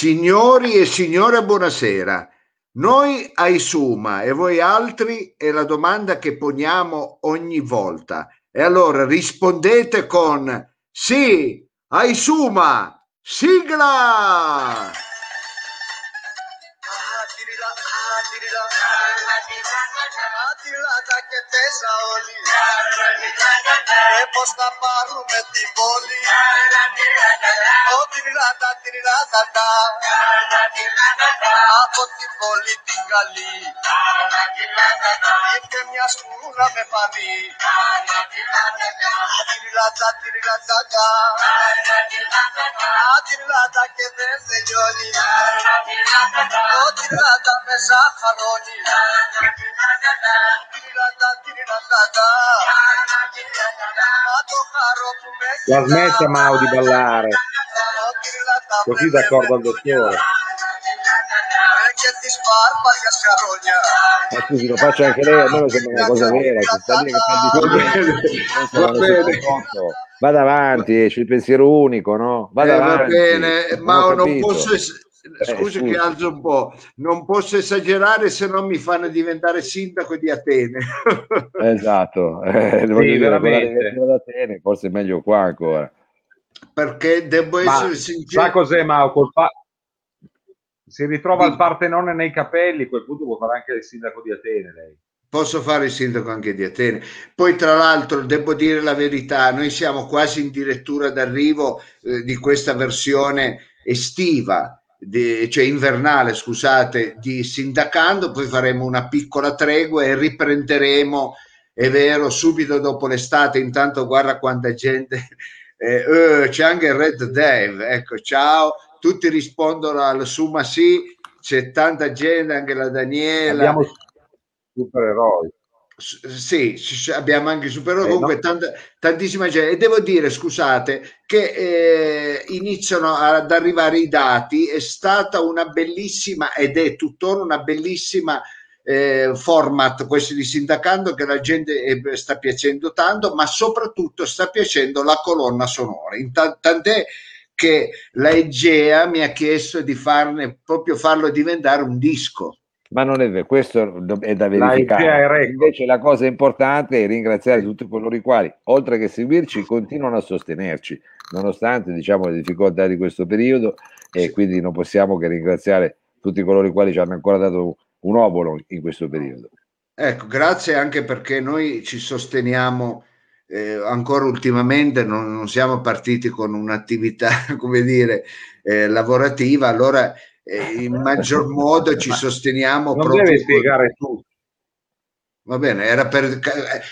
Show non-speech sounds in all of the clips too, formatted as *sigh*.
Signori e signore, buonasera. Noi ai Suma e voi altri è la domanda che poniamo ogni volta. E allora rispondete con sì, ai Suma, sigla! τέσσερα ε, πώς θα πάρουμε την πόλη. Ο τυρνάτα τυρνάτα Από την πόλη την καλή Ήρθε μια σκούρα με πανί. Τυρνάτα τυρνάτα Τυρνάτα και δεν τελειώνει. Ο τυρνάτα με ζαχαρώνει Τυρνάτα La smetta Mao di ballare, così d'accordo al dottore. Ma scusi, lo faccio anche lei, a me sembra una cosa vera, ci sta dire che fa di. Vada avanti, c'è il pensiero unico, no? Vada Eh, va avanti. bene, Non ma ho non posso, es- Eh, scusi scusi. che alzo un po', non posso esagerare se no mi fanno diventare sindaco di Atene. *laughs* Esatto, eh, voglio dire, Atene, forse è meglio qua ancora. Perché devo Ma essere sincero. sa cos'è Mao? Col pa- si ritrova il Partenone nei capelli, a quel punto può fare anche il sindaco di Atene lei. Posso fare il sindaco anche di Atene. Poi, tra l'altro, devo dire la verità, noi siamo quasi in direttura d'arrivo eh, di questa versione estiva, di- cioè invernale, scusate, di Sindacando, poi faremo una piccola tregua e riprenderemo, è vero, subito dopo l'estate, intanto guarda quanta gente, *laughs* eh, eh, c'è anche il Red Dave, ecco, ciao, tutti rispondono al Suma sì, c'è tanta gente, anche la Daniela. Abbiamo supereroi. Sì, abbiamo anche i supereroi, Eh, comunque no. tanta- tantissima gente. E devo dire, scusate, che eh, iniziano ad arrivare i dati. È stata una bellissima ed è tuttora una bellissima eh, format questo di Sindacando che la gente eh, sta piacendo tanto, ma soprattutto sta piacendo la colonna sonora. Inta- tant'è che la Egea mi ha chiesto di farne proprio farlo diventare un disco. Ma non è vero, questo è da verificare. Invece la cosa importante è ringraziare tutti coloro i quali, oltre che seguirci, continuano a sostenerci, nonostante diciamo, le difficoltà di questo periodo e quindi non possiamo che ringraziare tutti coloro i quali ci hanno ancora dato un obolo in questo periodo. Ecco, grazie anche perché noi ci sosteniamo eh, ancora ultimamente, non, non siamo partiti con un'attività, *laughs* come dire, eh, lavorativa, allora in maggior modo ci sosteniamo Non proprio deve spiegare tutto. Va bene, era per, eh,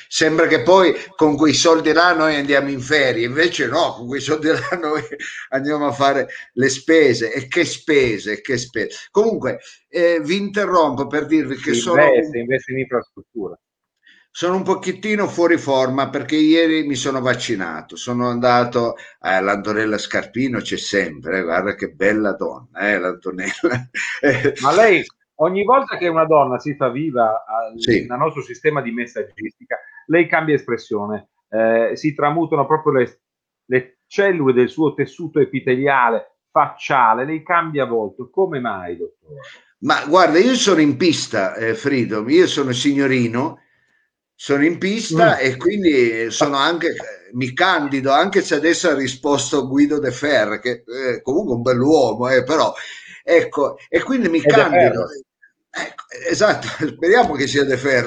sembra che poi con quei soldi là noi andiamo in ferie, invece no, con quei soldi là *laughs* noi andiamo a fare le spese e che spese, che spese. Comunque eh, vi interrompo per dirvi che Si sono investe, investe in infrastruttura. Sono un pochettino fuori forma perché ieri mi sono vaccinato, sono andato all'Antonella Scarpino, c'è sempre, eh, guarda che bella donna, eh, l'Antonella. Eh, *laughs* Ma lei, ogni volta che una donna si fa viva al, Sì. nel nostro sistema di messaggistica, lei cambia espressione, eh, si tramutano proprio le, le cellule del suo tessuto epiteliale, facciale, lei cambia volto. Come mai, dottore? Ma guarda, io sono in pista, eh, Freedom, io sono signorino, sono in pista Mm. e quindi sono anche, mi candido, anche se adesso ha risposto Guido De Fer, che eh, comunque è un bell'uomo, eh, però ecco, e quindi mi È candido. Ecco, esatto, *laughs* speriamo che sia De Fer.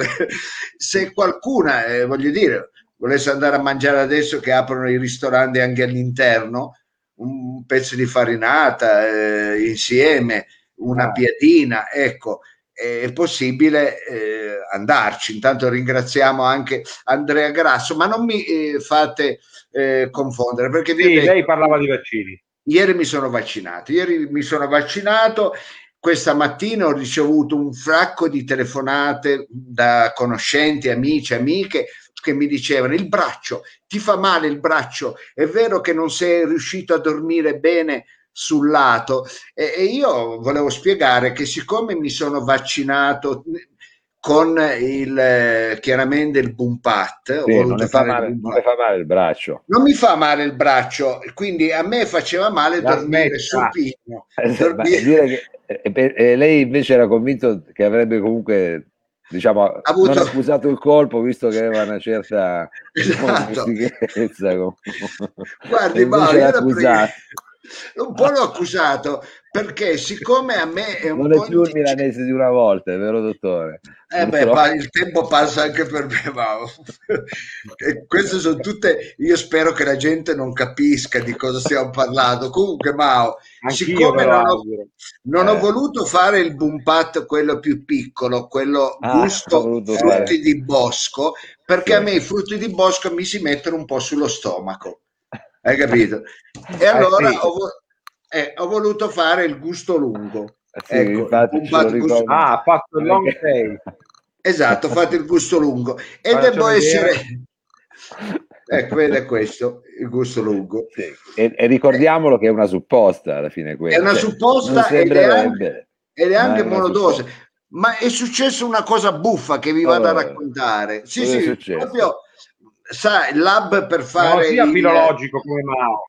Se qualcuna, eh, voglio dire, volesse andare a mangiare adesso che aprono i ristoranti anche all'interno, un pezzo di farinata eh, insieme, una Ah. piadina, ecco, è possibile eh, andarci. Intanto ringraziamo anche Andrea Grasso, ma non mi eh, fate eh, confondere perché Sì, detto- lei parlava di vaccini. Ieri mi sono vaccinato, ieri mi sono vaccinato, questa mattina ho ricevuto un fracco di telefonate da conoscenti, amici, amiche che mi dicevano il braccio, ti fa male il braccio, è vero che non sei riuscito a dormire bene sul lato e, e io volevo spiegare che siccome mi sono vaccinato con il, eh, chiaramente il boom pat. Sì, non, fa male, non le fa male il braccio. Non mi fa male il braccio, quindi a me faceva male La dormire supino. *laughs* Dormire... Dire che, eh, eh, lei invece era convinto che avrebbe comunque diciamo, avuto... non accusato il colpo visto che aveva una certa *laughs* esatto. *laughs* Guardi, ma io un po' l'ho accusato perché siccome a me è un non è più il milanese di una volta, è vero dottore? Eh beh, pa- il tempo passa anche per me, Mao. *laughs* queste sono tutte, io spero che la gente non capisca di cosa stiamo parlando. Comunque, Mao, Anch'io siccome non, ho, non eh. ho, voluto fare il boom pat, quello più piccolo, quello ah, gusto frutti fare. di bosco, perché sì. a me i frutti di bosco mi si mettono un po' sullo stomaco. Hai capito? E eh, allora eh sì. ho, eh, ho voluto fare il gusto lungo. Sì, ecco, gusto... Ah, ha fatto il long stay. Esatto, fate il gusto lungo. E devo essere... *laughs* Ecco, vede questo, il gusto lungo. Sì. E, e, ricordiamolo che è una supposta alla fine questa. È una supposta ed è anche, ed è anche monodose. Ma è successo una cosa buffa che vi vado oh, a raccontare. Sì, sì, proprio, sai, lab per fare... Non sia il... filologico come Mao.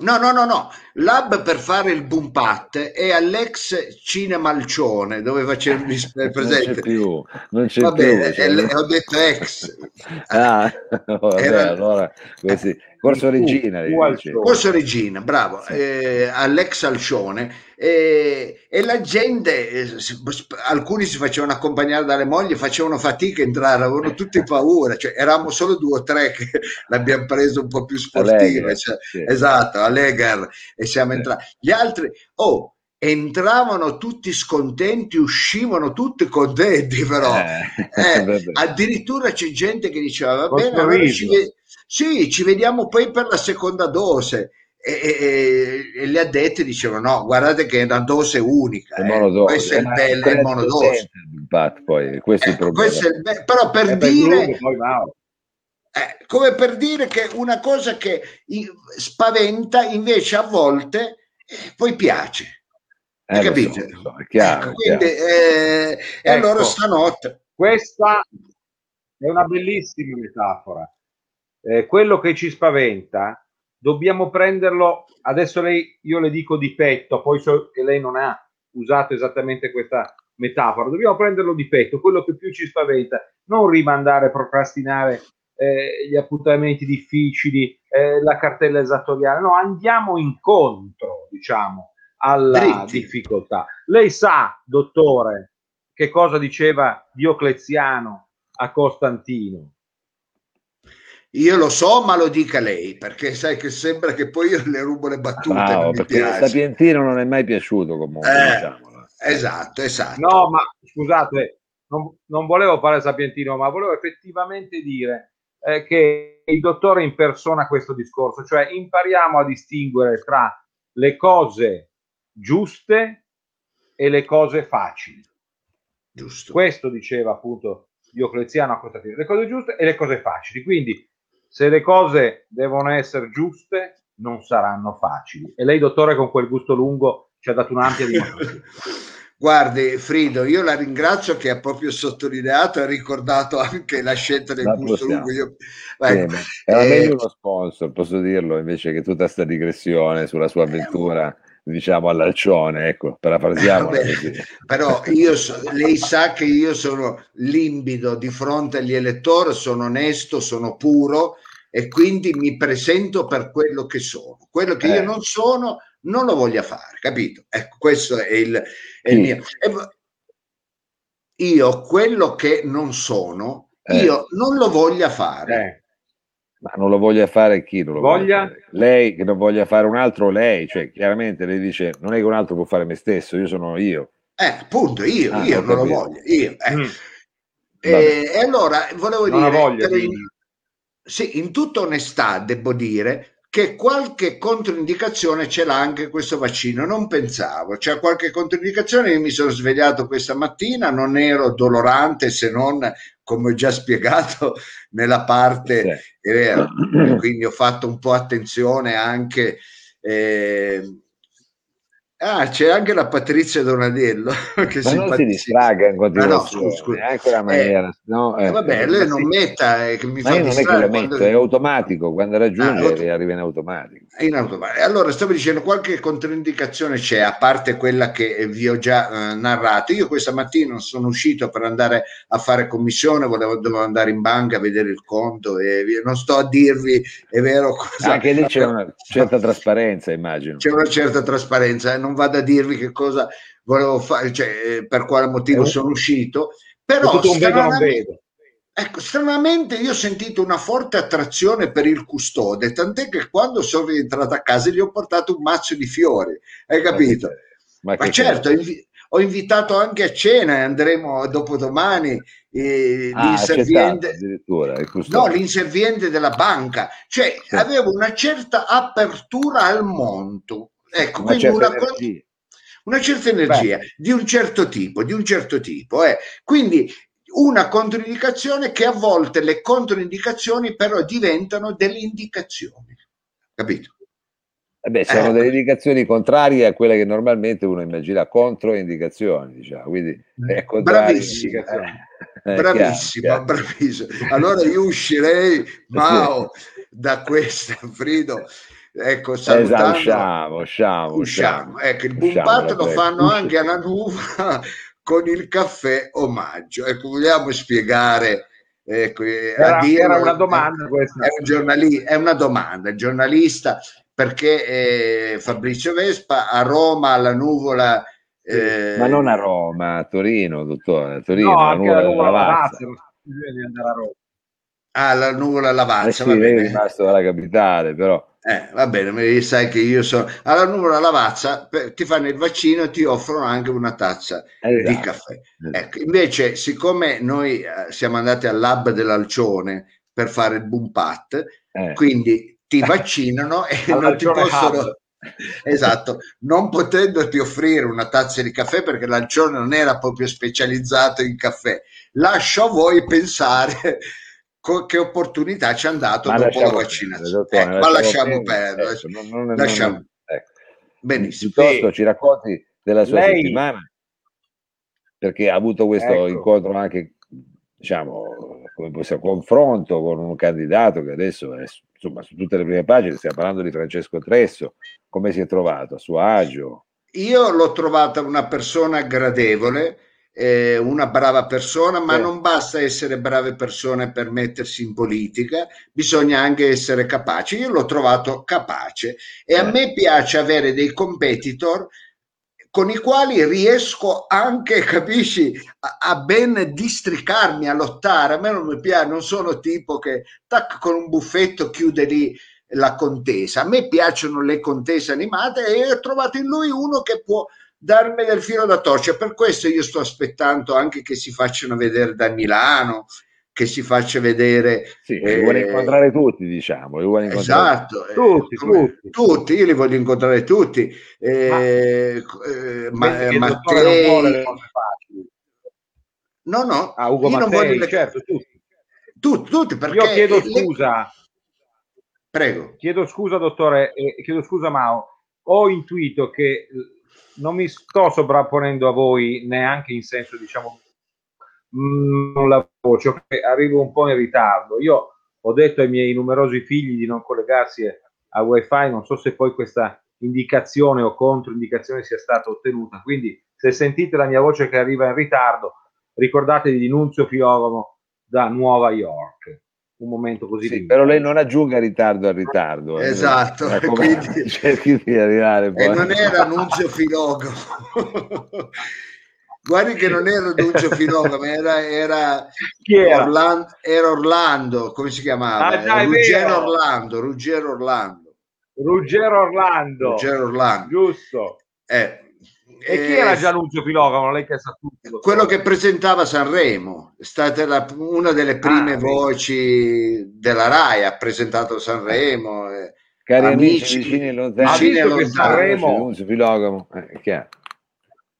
No, no, no, no. L'hub per fare il boom pat è all'ex Cinema Alcione, dove facevo il presente. Non c'è più, non c'è Va più. Bene, cioè... ho detto ex. *laughs* Ah, *laughs* vabbè, Era... allora, questi... Corso Regina. Corso Regina, bravo, eh, all'ex Alcione. Eh, e la gente, eh, alcuni si facevano accompagnare dalle mogli, facevano fatica a entrare, avevano tutti paura, cioè, eravamo solo due o tre che *laughs* l'abbiamo preso un po' più sportiva, cioè, sì. esatto, a Legar e siamo entrati. Gli altri, oh, entravano tutti scontenti, uscivano tutti contenti, però. Eh, *laughs* eh, addirittura c'è gente che diceva va bene, allora ci, sì, ci vediamo poi per la seconda dose. E, e, e le addette dicevano no guardate che è una dose unica eh. questo è il bello è monodose. poi, questo è questo è il be- però per dire eh, come per dire che una cosa che spaventa invece a volte eh, poi piace eh, capite? So, so, chiaro, ecco, quindi, eh, ecco, e allora stanotte. Questa è una bellissima metafora. Eh, quello che ci spaventa, dobbiamo prenderlo, adesso lei, io le dico di petto, poi so che lei non ha usato esattamente questa metafora, dobbiamo prenderlo di petto, quello che più ci spaventa, non rimandare, procrastinare eh, gli appuntamenti difficili, eh, la cartella esattoriale, no, andiamo incontro, diciamo, alla Dritti. difficoltà. Lei sa, dottore, che cosa diceva Diocleziano a Costantino? Io lo so, ma lo dica lei, perché sai che sembra che poi io le rubo le battute. No, perché Sapientino non è mai piaciuto comunque. Eh. Esatto, esatto. No, ma scusate, non, non, volevo fare Sapientino, ma volevo effettivamente dire eh, che il dottore impersona questo discorso, cioè impariamo a distinguere tra le cose giuste e le cose facili. Giusto. Questo diceva appunto Diocleziano a Costantino, le cose giuste e le cose facili. Quindi se le cose devono essere giuste, non saranno facili. E lei, dottore, con quel gusto lungo ci ha dato un'ampia dimostrazione. *laughs* Guardi, Frido, io la ringrazio che ha proprio sottolineato e ricordato anche la scelta del gusto lungo. Io... Ecco, era eh... meglio uno sponsor, posso dirlo, invece che tutta questa digressione sulla sua avventura. Eh, diciamo all'alcione, ecco, parafrasiamo. però io so, lei sa che io sono limbido di fronte agli elettori, sono onesto, sono puro e quindi mi presento per quello che sono. Quello che eh. io non sono non lo voglio fare, capito? Ecco, questo è il, è il mio. Io quello che non sono, eh. io non lo voglio fare. Eh. Ma non lo voglia fare chi non lo voglia? voglia lei che non voglia fare un altro, lei, cioè chiaramente lei dice non è che un altro può fare me stesso, io sono io. Eh, appunto, io, ah, io non lo voglio, io. Eh. Mm. E, e, allora volevo non dire, voglia, in, sì, in tutta onestà devo dire che qualche controindicazione ce l'ha anche questo vaccino. Non pensavo, c'è qualche controindicazione. Io mi sono svegliato questa mattina, non ero dolorante se non, come ho già spiegato, *laughs* nella parte, eh, quindi ho fatto un po' attenzione anche. Eh, Ah, c'è anche la Patrizia Donadello *laughs* che Ma non si distraga in Ah, no, continuazione, scusa, anche una maniera. no, Eh, eh, vabbè, eh, lei non metta eh, che mi Ma fa io non è che distrarre lo quando- metto, è automatico, quando raggiunge Ah, auto- arriva in automatico. In automatico. Allora, stavo dicendo, qualche controindicazione c'è, a parte quella che eh, vi ho già eh, narrato. Io questa mattina sono uscito per andare a fare commissione, volevo, dovevo andare in banca a vedere il conto e non sto a dirvi, è vero, cosa... Anche lì c'è una *laughs* certa trasparenza, immagino. c'è una certa trasparenza, eh, non vado a dirvi che cosa volevo fare, cioè eh, per quale motivo un- sono uscito, È però tutto un vedo non vedo. Ecco, stranamente io ho sentito una forte attrazione per il custode, tant'è che quando sono rientrato a casa gli ho portato un mazzo di fiori, hai capito? Ma, Ma certo, invi- ho invitato anche a cena e andremo dopodomani eh, Ah, l'inserviente, no, l'inserviente della banca, cioè Sì. avevo una certa apertura al mondo. Ecco, Una quindi certa una, co- energia. una certa energia di un certo tipo, di un certo tipo. eh. Quindi una controindicazione che a volte le controindicazioni però diventano delle indicazioni. Capito? Eh beh, sono Eh. delle indicazioni contrarie a quelle che normalmente uno immagina, controindicazioni, diciamo. Quindi è contrario. Bravissimo. Eh, è bravissimo, chiaro, chiaro. bravissimo. Allora io uscirei, Mao, *laughs* da questa, Frido, ecco, Esatto, salutando. usciamo, usciamo, Usciamo. Ecco, il la lo fanno anche alla nuvola con il caffè omaggio. Ecco, vogliamo spiegare ecco, eh, a Era, dirlo- era una domanda questa. È, un giornali- è una domanda, il giornalista, perché eh, Fabrizio Vespa a Roma alla nuvola... eh, Ma non a Roma, a Torino, dottore, a Torino, No, la anche nuvola la nuvola Lavazza. Lavazza. Ah, la nuvola Eh Lavazza, sì, va lei è bene. rimasto alla capitale, però. Eh, va bene, sai che io sono alla nuvola Lavazza, per- ti fanno il vaccino e ti offrono anche una tazza di Esatto. caffè. Ecco, invece, siccome noi eh, siamo andati al lab dell'Alcione per fare il boom pat, Eh. quindi ti *laughs* vaccinano e non ti possono. Hub. *laughs* Esatto, non potendoti offrire una tazza di caffè perché l'Alcione non era proprio specializzato in caffè. Lascio a voi pensare co- che opportunità ci hanno dato Ma dopo la vaccinazione. perdere, dottore, Ecco, ma lasciamo perdere, perdere. ecco, non- non- Lasciamo- non- ecco. Benissimo. Piuttosto ci racconti della sua Lei- settimana, perché ha avuto questo Ecco. incontro anche, diciamo, come possiamo, confronto con un candidato che adesso è insomma su tutte le prime pagine, stiamo parlando di Francesco Tresso, come si è trovato a suo agio? Io l'ho trovata una persona gradevole, eh, una brava persona, ma Sì. non basta essere brave persone per mettersi in politica, bisogna anche essere capaci. Io l'ho trovato capace e a Eh. me piace avere dei competitor con i quali riesco anche, *laughs* capisci, a, a ben districarmi, a lottare. A me non mi piace, non sono tipo che tac, con un buffetto chiude lì la contesa. A me piacciono le contese animate e ho trovato in lui uno che può darmi del filo da torcere. Per questo io sto aspettando anche che si facciano vedere da Milano, che si faccia vedere. Sì, eh, li vuole incontrare tutti, diciamo, li vuole incontrare Esatto, eh, Tutti, tutti. tutti, io li voglio incontrare tutti. Eh, eh, ma, eh, non vuole le Mattei, no, no, Ah, Ugo io non Mattei, voglio le- certo, tutti. tutti, tutti, perché Io chiedo le- scusa, Prego. chiedo scusa dottore, e chiedo scusa Mao, ho intuito che eh, non mi sto sovrapponendo a voi neanche in senso diciamo mm, non la voce, ok, arrivo un po' in ritardo. Io ho detto ai miei numerosi figli di non collegarsi a wifi, non so se poi questa indicazione o controindicazione sia stata ottenuta, quindi se sentite la mia voce che arriva in ritardo, ricordatevi di Nunzio Fioromo da Nuova York. Un momento così Sì, però lei non aggiunga ritardo al ritardo. eh. Esatto, raccomando, *laughs* quindi- *laughs* cerchi di arrivare poi. E non era Nunzio Filogo. *laughs* Guardi che non era Nunzio Filogo, ma era, era, Chi era? Orlando, era Orlando, come si chiamava? Ah, è Ruggero. Orlando, Ruggero Orlando. Ruggero Orlando, Ruggero Orlando. giusto. Eh, E chi eh, era Gianlucio Filogono? Lei che sa tutto. Quello che presentava Sanremo, è stata la- una delle prime Ah, voci della RAI, ha presentato Sanremo. eh. Cari amici, Amici, vicini e lontani, Ha vicini visto che lontani. Sanremo, Nunzio Filogomo, eh, è chiaro.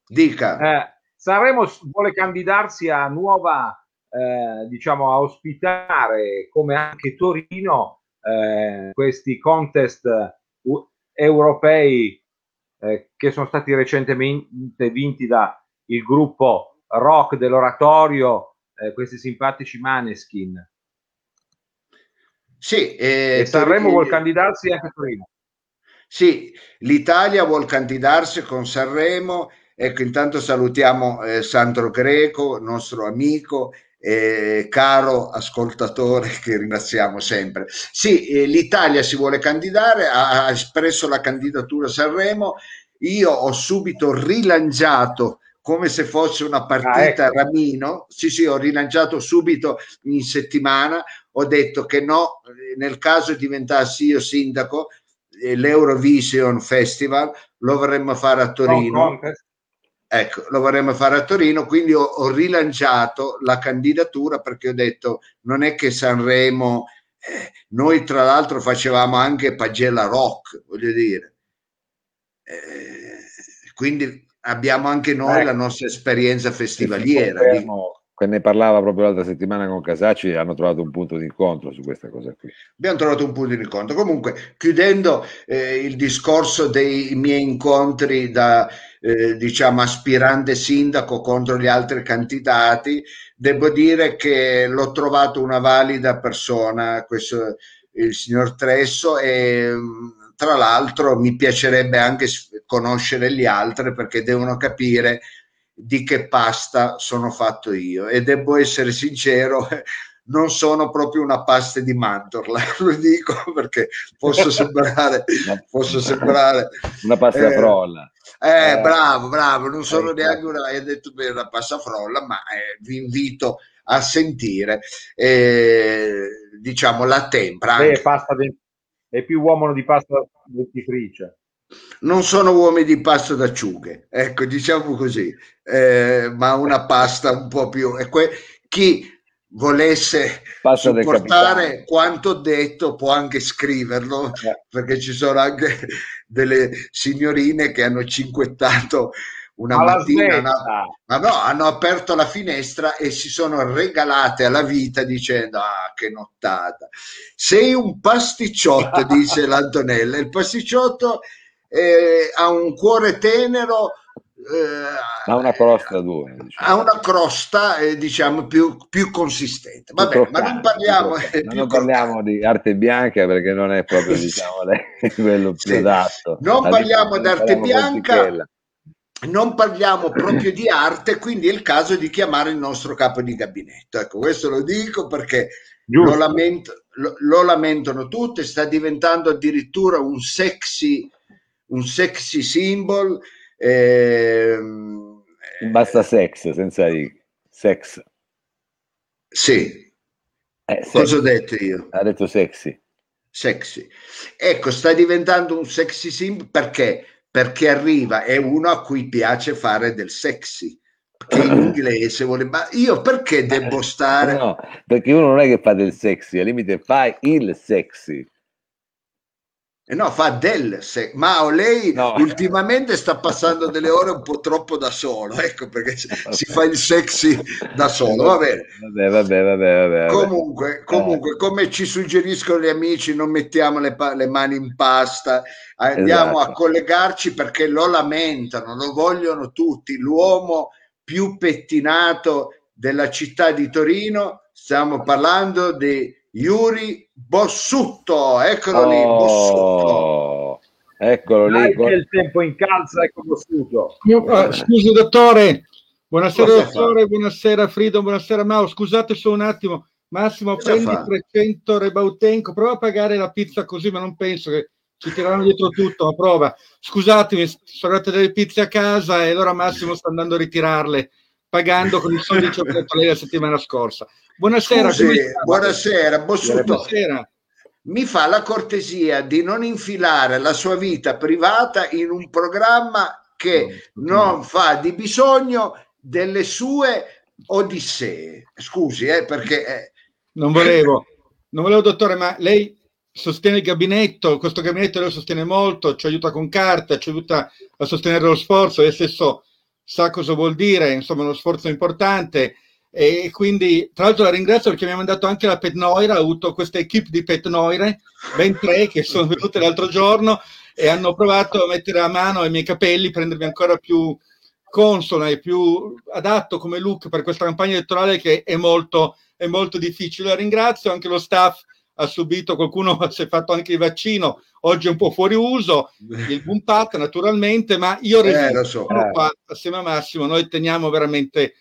Dica. eh, Sanremo vuole candidarsi a nuova, eh, diciamo, a ospitare come anche Torino eh, questi contest eh, europei eh, che sono stati recentemente vinti da il gruppo rock dell'oratorio, eh, questi simpatici Maneskin. Sì, eh, e Sanremo vuol candidarsi anche a Torino. Sì, l'Italia vuol candidarsi con Sanremo. Ecco, intanto salutiamo eh, Sandro Greco, nostro amico e caro ascoltatore che ringraziamo sempre. Sì, eh, l'Italia si vuole candidare, ha, ha espresso la candidatura a Sanremo. Io ho subito rilanciato come se fosse una partita Ah, ecco. Ramino. Sì, sì, ho rilanciato subito in settimana. Ho detto che no, eh, nel caso diventassi io sindaco, eh, l'Eurovision Festival lo vorremmo fare a Torino. Contest. Ecco, lo vorremmo fare a Torino, quindi ho, ho rilanciato la candidatura perché ho detto non è che Sanremo, eh, noi tra l'altro facevamo anche pagella rock, voglio dire. Eh, quindi abbiamo anche noi Ecco. la nostra esperienza festivaliera. confermo. che ne parlava proprio l'altra settimana con Casacci, hanno trovato un punto di incontro su questa cosa qui. abbiamo trovato un punto di incontro. Comunque, chiudendo eh, il discorso dei miei incontri da eh, diciamo aspirante sindaco contro gli altri candidati, devo dire che l'ho trovato una valida persona, questo il signor Tresso, e mh, tra l'altro mi piacerebbe anche conoscere gli altri perché devono capire di che pasta sono fatto io. E devo essere sincero *laughs* non sono proprio una pasta di mandorla, *laughs* lo dico perché posso sembrare, *laughs* posso sembrare, una pasta eh, frolla. eh, Eh, bravo, bravo, non sono ecco. neanche una, hai detto bene una pasta frolla, ma eh, vi invito a sentire, eh, diciamo, la tempra. Pasta de- è più uomo di pasta dentifricia. Non sono uomini di pasta d'acciughe, ecco, diciamo così, eh, ma una pasta un po' più... E que- chi volesse supportare capitano. quanto detto può anche scriverlo, Eh, perché ci sono anche delle signorine che hanno cinquettato una Alla mattina, hanno- ma no, hanno aperto la finestra e si sono regalate alla vita dicendo ah che nottata. Sei un pasticciotto *laughs* dice l'Antonella. Il pasticciotto eh, ha un cuore tenero eh, ha una crosta dura. Diciamo. ha una crosta eh, diciamo più, più consistente va Più bene ma non parliamo, eh, non *laughs* parliamo di arte bianca perché non è proprio diciamo lei, *laughs* quello più Sì. adatto. non Al parliamo parliamo con bianca non parliamo proprio di arte, quindi è il caso di chiamare il nostro capo di gabinetto. Ecco, questo lo dico perché lo, lamento- lo- lo lamentano tutti, sta diventando addirittura un sexy, un sexy symbol. Ehm, Basta sex, senza i sex. Sì, Eh, sex. cosa ho detto io? Ha detto sexy. Sexy. Ecco, sta diventando un sexy symbol perché? Perché arriva, è uno a cui piace fare del sexy. Che in *coughs* inglese vuole, ma io perché devo stare? No, perché uno non è che fa del sexy, al limite fa il sexy. Eh no, fa del se- ma o lei No. ultimamente sta passando delle ore un po' troppo da solo, ecco perché si fa il sexy da solo, va bene. Vabbè, vabbè, vabbè, vabbè. vabbè. Comunque, comunque, come ci suggeriscono gli amici, non mettiamo le, pa- le mani in pasta, andiamo Esatto. a collegarci perché lo lamentano, lo vogliono tutti. L'uomo più pettinato della città di Torino, stiamo parlando di Yuri Bossutto, eccolo lì, Bossutto. Oh, eccolo lì. Dai che il tempo incalza e conosciuto. Io- ah, scusi dottore, buonasera Cosa dottore, buonasera Frido, buonasera Mao, scusate solo un attimo, Massimo Cosa prendi fa? 300 Rebautenco, prova a pagare la pizza così, ma non penso che ci tireranno dietro tutto, ma prova. Scusatemi, sono arrivate delle pizze a casa e allora Massimo sta andando a ritirarle, pagando con i soldi che ho dato lei la settimana scorsa. Buonasera, Scusi, buonasera, Bossutto. Buonasera. mi fa la cortesia di non infilare la sua vita privata in un programma che non fa di bisogno delle sue odissee. Scusi, eh, perché eh, Non volevo, non volevo, dottore, ma lei sostiene il gabinetto, questo gabinetto lo sostiene molto, ci aiuta con carta, ci aiuta a sostenere lo sforzo, lei stesso sa cosa vuol dire, insomma, uno sforzo importante. E quindi, tra l'altro, la ringrazio perché mi ha mandato anche la Pet Noira, ha avuto questa equipe di Pet Noire, ben tre che sono venute l'altro giorno e hanno provato a mettere a mano ai miei capelli, prendermi ancora più consona e più adatto come look per questa campagna elettorale che è molto, è molto difficile. La ringrazio, anche lo staff ha subito, qualcuno *laughs* si è fatto anche il vaccino, oggi è un po' fuori uso, *laughs* il Bumpat naturalmente, ma io resisto Eh, so. qua assieme a Massimo, noi teniamo veramente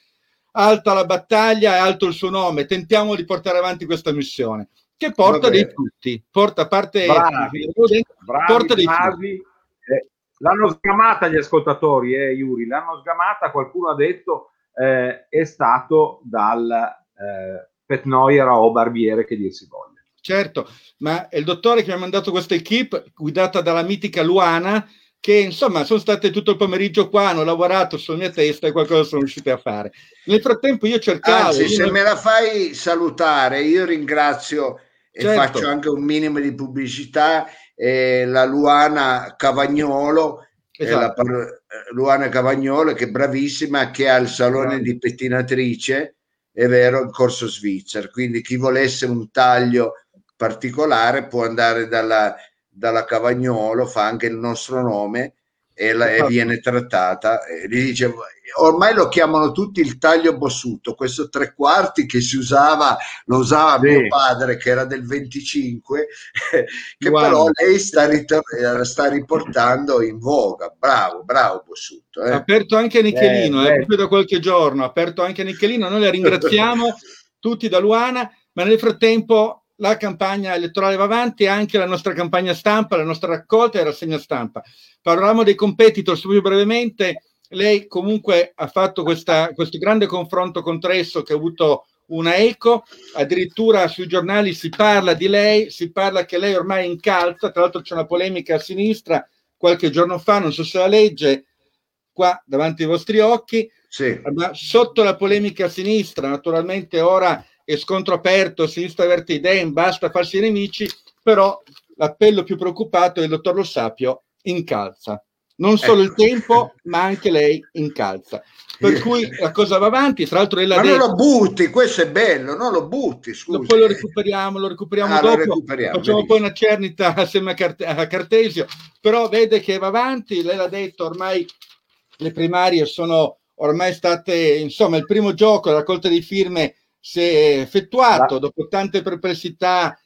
alta la battaglia e alto il suo nome, tentiamo di portare avanti questa missione che porta Va bene. dei frutti, porta a parte Bravi, bravi, porta dei frutti. bravi. Eh, l'hanno sgamata gli ascoltatori, eh, Yuri, l'hanno sgamata, qualcuno ha detto, eh, è stato dal eh, Petnoyer o Barbiere che dir si voglia. Certo, ma è il dottore che mi ha mandato questa equipe guidata dalla mitica Luana, che insomma sono state tutto il pomeriggio qua, hanno lavorato sulla mia testa e qualcosa sono riusciti a fare. Nel frattempo io cercavo... Anzi, io se non- me la fai salutare, io ringrazio e Certo. faccio anche un minimo di pubblicità eh, la Luana Cavagnolo, eh, la Esatto. eh, Luana Cavagnolo che è bravissima, che ha il salone di pettinatrice, è vero, in Corso Svizzera. Quindi chi volesse un taglio particolare può andare dalla, dalla Cavagnolo, fa anche il nostro nome e, la- e Esatto. viene trattata. E gli dice, ormai lo chiamano tutti il taglio bossuto, questo tre quarti che si usava, lo usava Sì. mio padre che era del 25, *laughs* che Guarda. però lei sta, ritor- eh, sta riportando in voga. Bravo, bravo Bossuto. Ha eh. aperto anche Nichelino, Eh, eh, eh. proprio da qualche giorno, ha aperto anche Nichelino, noi la ringraziamo *laughs* tutti da Luana, ma nel frattempo la campagna elettorale va avanti e anche la nostra campagna stampa, la nostra raccolta e rassegna stampa. Parlavamo dei competitor subito brevemente, lei comunque ha fatto questa- questo grande confronto con Tresso che ha avuto una eco, addirittura sui giornali si parla di lei, si parla che lei ormai è in calza, tra l'altro c'è una polemica a sinistra qualche giorno fa, non so se la legge, qua davanti ai vostri occhi, Sì. ma sotto la polemica a sinistra, naturalmente ora è scontro aperto, sinistra averte idee, basta farsi nemici, però l'appello più preoccupato è il dottor Lo Sapio incalza. Non solo il Ecco. tempo, ma anche lei incalza. Per cui la cosa va avanti, tra l'altro lei l'ha Ma non detto, lo butti, questo è bello, non lo butti, scusi. poi lo recuperiamo, lo recuperiamo Ah, lo dopo, recuperiamo, facciamo benissimo. poi una cernita *laughs* assieme a, Carte- a Cartesio, però vede che va avanti, lei l'ha detto, ormai le primarie sono ormai state, insomma, il primo gioco, la raccolta di firme si è effettuato Ma- dopo tante perplessità,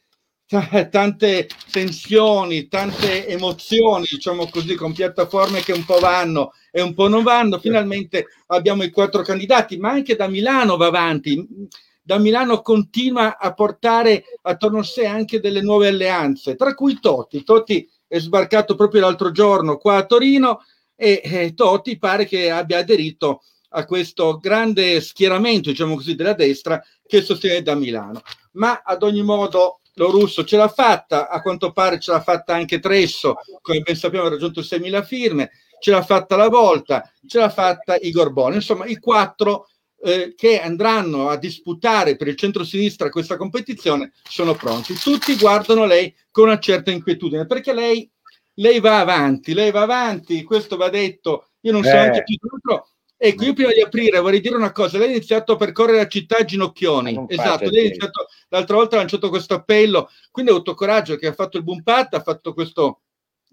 ta- tante tensioni, tante emozioni, diciamo così, con piattaforme che un po' vanno e un po' non vanno. Finalmente abbiamo i quattro candidati, ma anche da Milano va avanti. Da Milano continua a portare attorno a sé anche delle nuove alleanze, tra cui Totti. Totti è sbarcato proprio l'altro giorno qua a Torino e eh, Totti pare che abbia aderito a questo grande schieramento, diciamo così, della destra che sostiene da Milano. Ma ad ogni modo lo russo ce l'ha fatta, a quanto pare ce l'ha fatta anche Tresso, come ben sappiamo ha raggiunto 6.000 firme, ce l'ha fatta la volta, ce l'ha fatta Igor Bono, insomma i quattro eh, che andranno a disputare per il centro-sinistra questa competizione sono pronti. Tutti guardano lei con una certa inquietudine perché lei, lei va avanti, lei va avanti, questo va detto, io non so Eh. anche più altro. Ecco, io prima di aprire vorrei dire una cosa, lei ha iniziato a percorrere la città a ginocchioni, esatto, lei ha iniziato, l'altra volta ha lanciato questo appello, quindi ha avuto coraggio che ha fatto il boom pat, ha fatto questo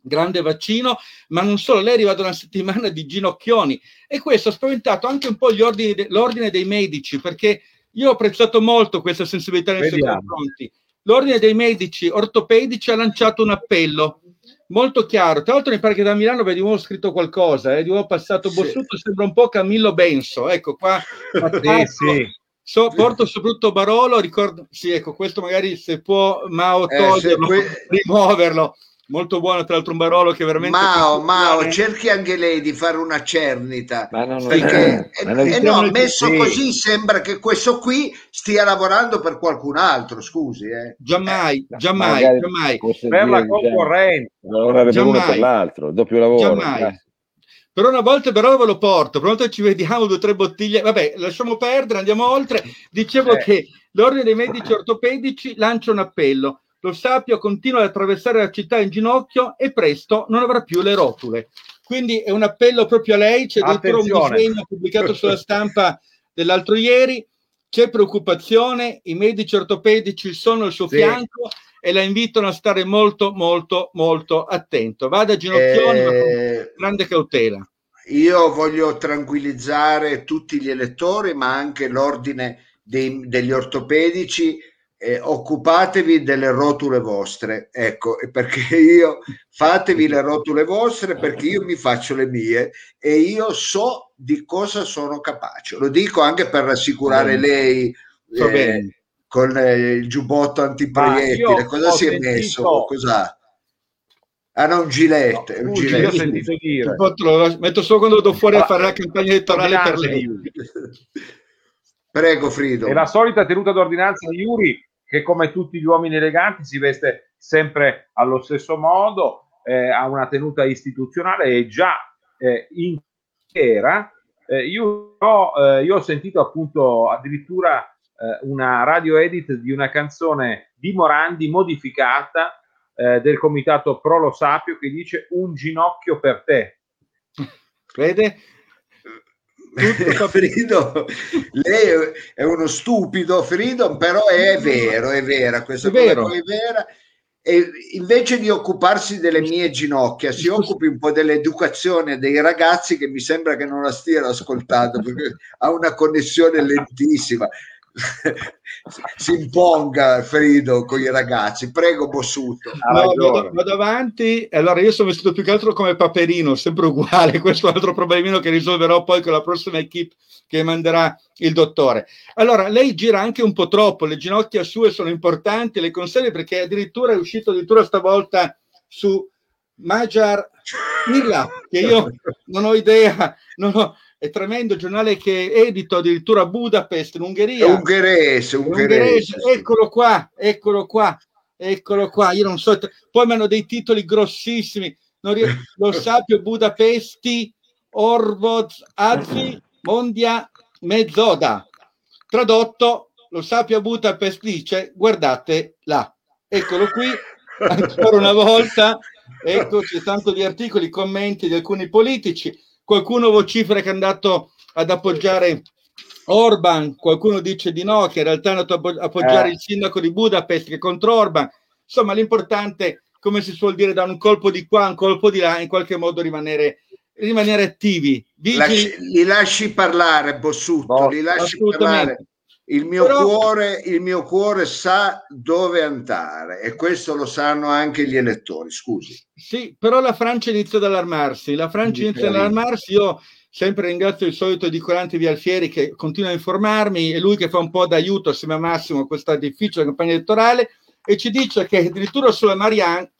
grande vaccino, ma non solo, lei è arrivata una settimana di ginocchioni. E questo ha spaventato anche un po' ordini l'ordine dei medici, perché io ho apprezzato molto questa sensibilità nei suoi confronti. L'ordine dei medici ortopedici ha lanciato un appello molto chiaro. Tra l'altro mi pare che da Milano vedi uomo scritto qualcosa, eh, di uomo passato Sì. Bossuto, sembra un po' Camillo Benso. Ecco qua. *laughs* Sì, sì. So, porto soprattutto Barolo, ricordo, sì, ecco, questo magari se può Mao Eh, toglierlo, se que- rimuoverlo. Molto buono, tra l'altro un Barolo che veramente... Mao, Mao, cerchi anche lei di fare una cernita. Ma non, Perché eh, ma non- eh, no, Sì. messo così sembra che questo qui stia lavorando per qualcun altro, scusi. Eh. Giammai, Eh, giammai, magari giammai. Per la concorrenza. lavorare per uno per l'altro, doppio lavoro. Giammai. eh. Per una volta però ve lo porto, per una volta ci vediamo due o tre bottiglie. Vabbè, lasciamo perdere, andiamo oltre. Dicevo Eh. che l'ordine dei medici ortopedici lancia un appello. Lo Sapio continua ad attraversare la città in ginocchio e presto non avrà più le rotule. Quindi è un appello proprio a lei, c'è addirittura un disegno pubblicato sulla stampa dell'altro ieri. c'è preoccupazione, i medici ortopedici sono al suo Sì. fianco e la invitano a stare molto, molto, molto attento. Vada a ginocchioni, ma con Eh, grande cautela. io voglio tranquillizzare tutti gli elettori, ma anche l'ordine dei- degli ortopedici. Eh, occupatevi delle rotule vostre, ecco, e perché *laughs* io fatevi le rotule vostre perché io mi faccio le mie e io so di cosa sono capace. Lo dico anche per rassicurare lei eh, con eh, il giubbotto antiproiettile. Cosa si è sentito- messo? Cos'ha? Ah, no, un gilet, un Scusi, gilet. io ho sentito dire. Metto solo quando vado fuori a Allora, fare la campagna elettorale per lei. *laughs* Prego, Frido. È la solita tenuta d'ordinanza di Yuri che come tutti gli uomini eleganti si veste sempre allo stesso modo, eh, ha una tenuta istituzionale e già eh, in era. Eh, io, ho, eh, io ho sentito appunto addirittura eh, una radio edit di una canzone di Morandi modificata eh, del comitato Pro Lo Sapio che dice un ginocchio per te. Vede? *laughs* Frido, lei è uno stupido, Frido, però è vero, è vera, questa È cosa vero. qua è vera. E invece di occuparsi delle mie ginocchia, si occupi un po' dell'educazione dei ragazzi che mi sembra che non la stiano ascoltando perché ha una connessione lentissima. *laughs* si imponga Frido con i ragazzi, prego Bossuto. No, vado, vado avanti. Allora, io sono vestito più che altro come Paperino, sempre uguale. *laughs* Questo è un altro problemino che risolverò poi con la prossima equipe che manderà il dottore. Allora, lei gira anche un po' troppo, le ginocchia sue sono importanti, le consigli perché addirittura è uscito addirittura stavolta su Majar Milla, che io non ho idea, non ho- è tremendo giornale che edito addirittura a Budapest, in È Ungheria. ungherese, ungherese. Ungherese, eccolo qua, eccolo qua, eccolo qua. Io non so, poi mi hanno dei titoli grossissimi. Non ries- *laughs* lo sapio Budapesti, Orvoz, Azzi, Mondia, Mezzoda. Tradotto, lo sapio Budapest dice, guardate là. Eccolo qui, ancora una volta. Ecco, c'è tanto di articoli, commenti di alcuni politici. Qualcuno vocifera che è andato ad appoggiare Orban, qualcuno dice di no, che in realtà è andato a appo- appoggiare Eh. il sindaco di Budapest che è contro Orban. Insomma, l'importante, come si suol dire, da un colpo di qua, un colpo di là, in qualche modo rimanere, rimanere attivi. Vigili, Lasci- li lasci parlare, Bossuto, No, li lasci parlare. Il mio, Però- cuore, il mio cuore sa dove andare e questo lo sanno anche gli elettori. Scusi. Sì, però la Francia inizia ad allarmarsi. La Francia inizia ad allarmarsi. Io sempre ringrazio il solito edicolante Vialfieri che continua a informarmi, è lui che fa un po' d'aiuto assieme a Massimo a questa difficile campagna elettorale e ci dice che addirittura sulla Marianne,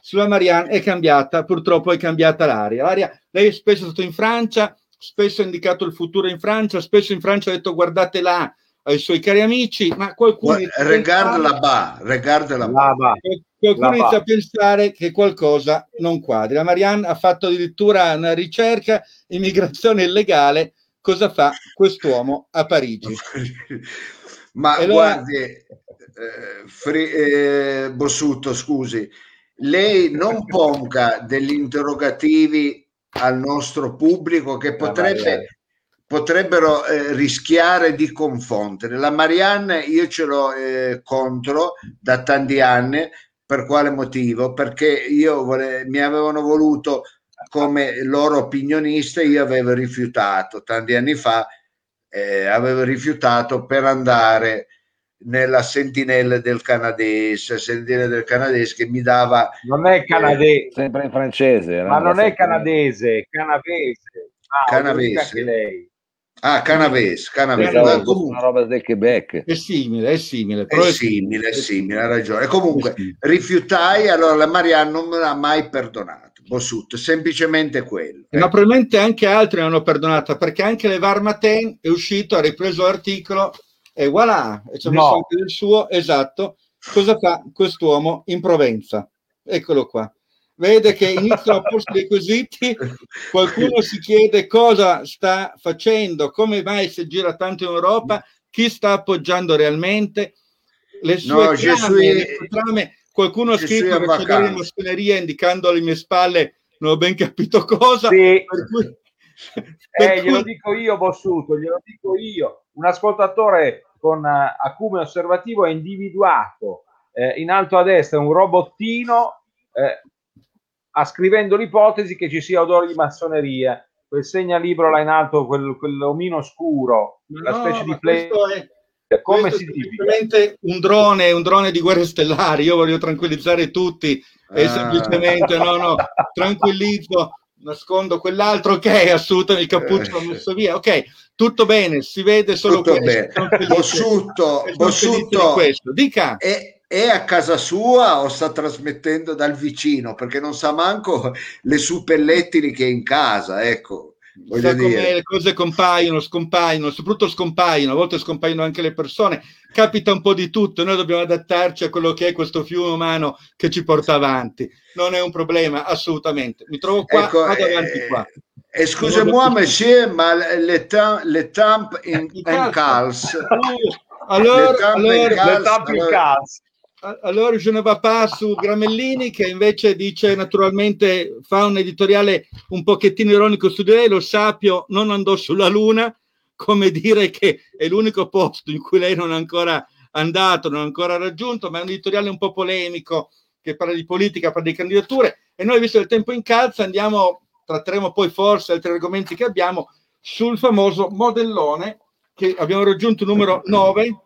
sulla Marianne è cambiata, purtroppo è cambiata l'aria. l'aria. Lei è spesso stato in Francia, spesso ha indicato il futuro in Francia, spesso in Francia ha detto guardate là ai suoi cari amici, ma qualcuno... inizia a Regarde pensare- la bas, regarde la. Lava. qualcuno La inizia a pensare che qualcosa non quadri. La Marianne ha fatto addirittura una ricerca immigrazione illegale. Cosa fa quest'uomo a Parigi? *laughs* Ma allora- guardi, eh, Fri- eh, Bossuto, scusi, lei non *laughs* ponga degli interrogativi al nostro pubblico che potrebbe, potrebbero eh, rischiare di confondere. La Marianne io ce l'ho eh, contro da tanti anni, per quale motivo? Perché io vole- mi avevano voluto come loro opinionista, io avevo rifiutato tanti anni fa, eh, avevo rifiutato per andare nella sentinella del canadese, sentinella del canadese che mi dava Non è canadese, Sempre in francese. ma non è canadese, canavese. Ah, Canavese? lei. Ah canavese, canavese, una comunque roba del Quebec. È simile, è simile. è però simile, è simile, ha ragione. Comunque È rifiutai, allora la Marianne non me l'ha mai perdonato. Bossuto, semplicemente quello. Ma probabilmente anche altri non hanno perdonata perché anche Le Varmaten è uscito, ha ripreso l'articolo e voilà, e ci ha No. messo anche il suo, esatto. Cosa fa quest'uomo in Provenza? Eccolo qua. Vede che iniziano a porsi dei quesiti, qualcuno si chiede cosa sta facendo, come mai si gira tanto in Europa, chi sta appoggiando realmente, le sue No, trame, le sue trame. Qualcuno ha scritto che c'è delle vacanze. massonerie indicando alle mie spalle, non ho ben capito cosa. Sì, Per cui, eh, glielo dico io, Bossuto, glielo dico io. Un ascoltatore con eh, acume osservativo ha individuato eh, in alto a destra un robottino eh, ascrivendo l'ipotesi che ci sia odore di massoneria. Quel segnalibro là in alto, quel, quell'omino scuro, Ma la no, specie di play. è- Come si semplicemente un drone, un drone di guerre stellari. Io voglio tranquillizzare tutti e Ah. semplicemente no, no, tranquillizzo, nascondo quell'altro. Ok, assolutamente il cappuccio l'ho messo via. Ok, tutto bene, si vede solo Tutto questo. bene. Bossuto questo. Dica. è, è a casa sua o sta trasmettendo dal vicino? Perché non sa manco le suppellettili che è in casa, ecco. Voglio Sa come dire. le cose compaiono, scompaiono, soprattutto scompaiono, a volte scompaiono anche le persone, capita un po' di tutto, noi dobbiamo adattarci a quello che è questo fiume umano che ci porta avanti, non è un problema assolutamente, mi trovo qua, Ecco, vado eh, avanti qua. Excusez-moi, monsieur, ma le, temps, le temps in, calce. Uh, allora, Le tampe in allora, calce. Le tappe in calza. Allora je ne vais pas su Gramellini che invece dice naturalmente fa un editoriale un pochettino ironico su di lei, lo Sapio non andò sulla Luna, come dire che è l'unico posto in cui lei non è ancora andato, non è ancora raggiunto, ma è un editoriale un po' polemico che parla di politica, parla di candidature e noi visto il tempo in calza andiamo, tratteremo poi forse altri argomenti che abbiamo sul famoso modellone che abbiamo raggiunto numero 9,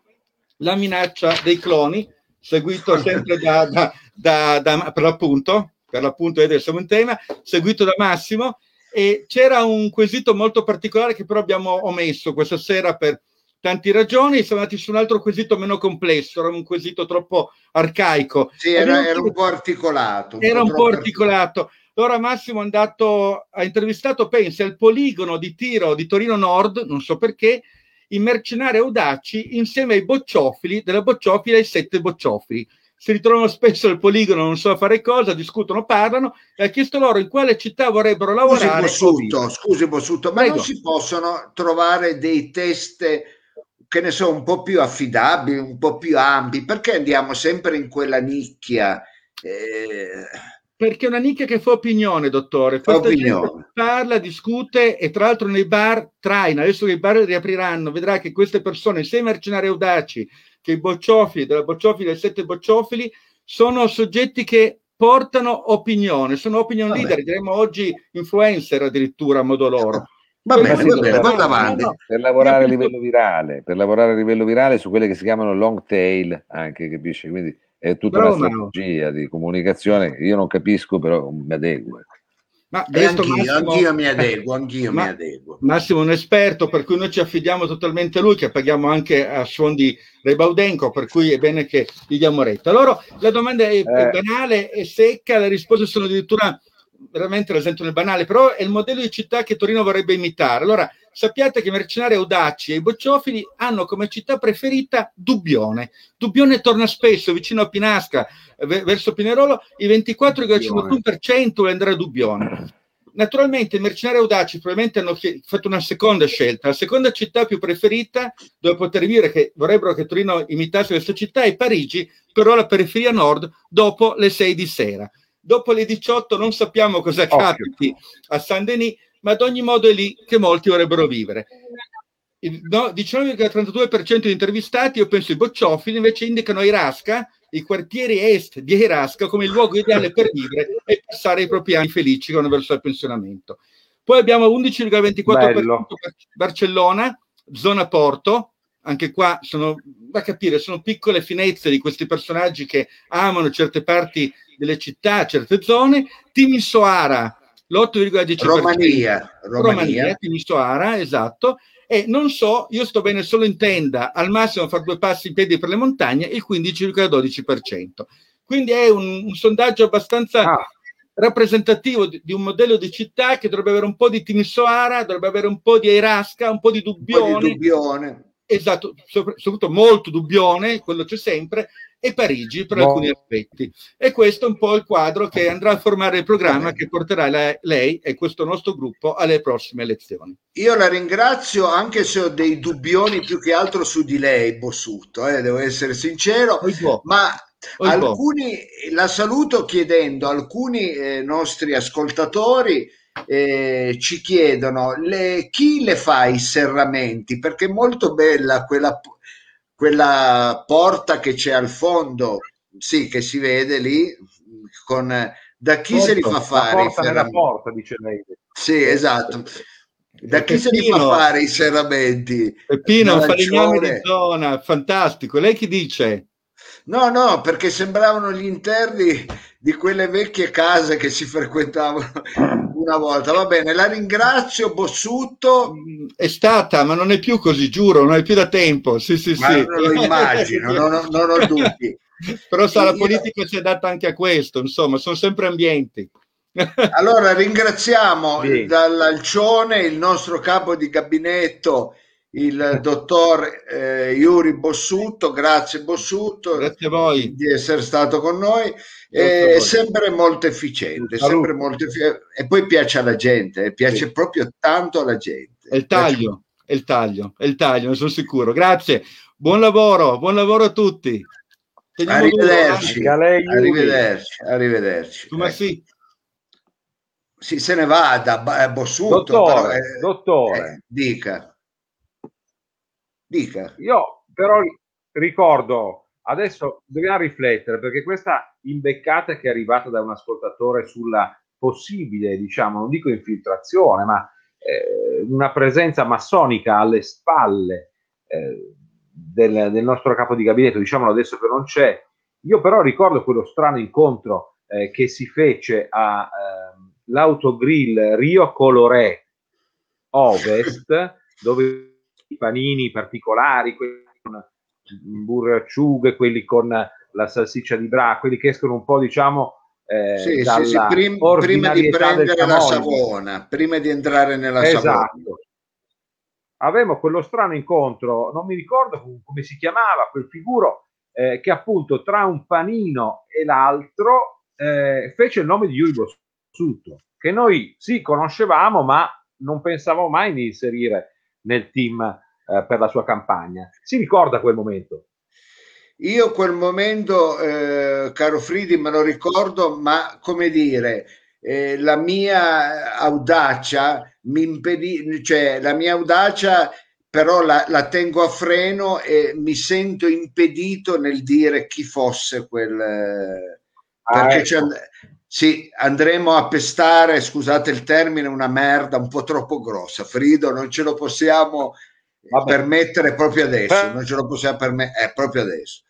la minaccia dei cloni, seguito sempre da, da- da- da- per l'appunto, per l'appunto in tema, seguito da Massimo e c'era un quesito molto particolare che però abbiamo omesso questa sera per tante ragioni, siamo andati su un altro quesito meno complesso, era un quesito troppo arcaico. Sì, era, era un po' articolato. era un po' troppo articolato. Allora Massimo è andato, ha intervistato, pensi, al poligono di tiro di Torino Nord, non so perché, i mercenari audaci insieme ai bocciofili della bocciofila e ai sette bocciofili. Si ritrovano spesso al poligono, non so fare cosa, discutono, parlano e ha chiesto loro in quale città vorrebbero lavorare. Bossuto, scusi Bossuto, ma Prego. non si possono trovare dei test che ne so, un po' più affidabili, un po' più ampi? Perché andiamo sempre in quella nicchia? Eh, Perché è una nicchia che fa opinione, dottore. Fa opinione. parla, discute e tra l'altro nei bar traina. Adesso che i bar riapriranno, vedrà che queste persone, sia i mercenari audaci che i bocciofili, della bocciofila e sette bocciofili, sono soggetti che portano opinione, sono opinion Vabbè. leader, diremmo oggi influencer addirittura a modo loro. va bene, va bene, no, avanti. no. per lavorare a livello virale, per lavorare a livello virale su quelle che si chiamano long tail, anche capisci? Quindi è tutta Bravo, una strategia di comunicazione che io non capisco, però mi adeguo. ecco. Ma E anch'io, Massimo- anch'io mi adeguo, anch'io Ma- mi adeguo. Massimo è un esperto, per cui noi ci affidiamo totalmente a lui, che paghiamo anche a suon di Rebaudenco, per cui è bene che gli diamo retta. Allora, la domanda è, è Eh. banale, è secca, le risposte sono addirittura veramente rasentano il banale, però è il modello di città che Torino vorrebbe imitare. Allora, sappiate che i mercenari audaci e i bocciofili hanno come città preferita Dubbione. Dubbione torna spesso vicino a Pinasca, ve- verso Pinerolo, il 24,51% vuole andare a Dubbione. Naturalmente i mercenari audaci probabilmente hanno fatto una seconda scelta. La seconda città più preferita dove poter vivere, che vorrebbero che Torino imitasse questa città, è Parigi, però la periferia nord dopo le 6 di sera. Dopo le 18 non sappiamo cosa Occhio. capiti a Saint-Denis, ma ad ogni modo è lì che molti vorrebbero vivere. Il no, 19,32% di intervistati, io penso i bocciofili, invece indicano Irasca, i quartieri est di Irasca, come il luogo ideale per vivere e passare i propri anni felici quando verso il pensionamento. Poi abbiamo 11,24% Bello. per Barcellona, zona Porto, anche qua sono da capire, sono piccole finezze di questi personaggi che amano certe parti delle città, certe zone. Timisoara, l'8,10%. Romania, Romania, Romania. Timisoara, esatto. E non so, io sto bene solo in tenda, al massimo fare due passi in piedi per le montagne, il 15,12%. Quindi è un, un sondaggio abbastanza Ah, rappresentativo di, di un modello di città che dovrebbe avere un po' di Timisoara, dovrebbe avere un po' di Airasca, un po' di Un po' Dubbione, di dubbione. esatto, sopra- soprattutto molto Dubbione, quello c'è sempre, e Parigi per No. alcuni aspetti. E questo è un po' il quadro che andrà a formare il programma che porterà la- lei e questo nostro gruppo alle prossime elezioni. Io la ringrazio anche se ho dei dubbioni più che altro su di lei, Bossuto, eh, devo essere sincero, ma alcuni, la saluto chiedendo a alcuni eh, nostri ascoltatori eh, ci chiedono le, chi le fa i serramenti, perché è molto bella quella, quella porta che c'è al fondo, sì, che si vede lì, con, da chi se li fa fare i serramenti? porta, dice lei. Sì, esatto. Da chi se li fa fare i serramenti? Peppino, un falegname di zona, fantastico. Lei chi dice? No, no, perché sembravano gli interni di quelle vecchie case che si frequentavano una volta. Va bene, la ringrazio, Bossutto. È stata, ma non è più così, giuro, non è più da tempo. Sì, sì, ma sì. lo immagino, non ho, non ho *laughs* dubbi. Però sa, la politica si è data anche a questo, insomma, sono sempre ambienti. *laughs* Allora ringraziamo sì. dall'Alcione il nostro capo di gabinetto, il dottor eh, Iuri Bossutto. Grazie Bossutto grazie a voi. di essere stato con noi. È sempre molto efficiente, sempre molto effic- e poi piace alla gente, eh, piace sì. proprio tanto alla gente. È il taglio, è il taglio, è il taglio, ne sono sicuro. Grazie, buon lavoro, buon lavoro a tutti. Teniamo arrivederci, arrivederci, arrivederci. Tu, ecco. sì. sì, se ne vada, eh, Bossuto. Dottore, però, eh, dottore. Eh, dica. Dica. Io però ricordo Adesso dobbiamo riflettere perché questa imbeccata che è arrivata da un ascoltatore sulla possibile, diciamo, non dico infiltrazione, ma eh, una presenza massonica alle spalle eh, del, del, nostro capo di gabinetto, diciamolo adesso che non c'è. Io però ricordo quello strano incontro eh, che si fece all'autogrill ehm, Rio Coloré Ovest, dove panini particolari, quelli con burro e acciughe, quelli con la salsiccia di bra, quelli che escono un po' diciamo eh, sì, sì, sì, prim, prima di prendere la savona, prima di entrare nella esatto. savona. Avevamo quello strano incontro, non mi ricordo come si chiamava quel figuro, eh, che appunto tra un panino e l'altro eh, fece il nome di Yuri Bossuto, che noi sì conoscevamo, ma non pensavamo mai di inserire nel team eh, per la sua campagna. Si ricorda quel momento? Io quel momento, eh, caro Fridi, me lo ricordo, ma come dire, eh, la mia audacia mi impedì, cioè la mia audacia però la, la, tengo a freno e mi sento impedito nel dire chi fosse quel... Ah, perché ecco. Sì, andremo a pestare, scusate il termine, una merda un po' troppo grossa. Frido, non ce lo possiamo Vabbè. permettere proprio adesso, eh. non ce lo possiamo permettere, eh, proprio adesso.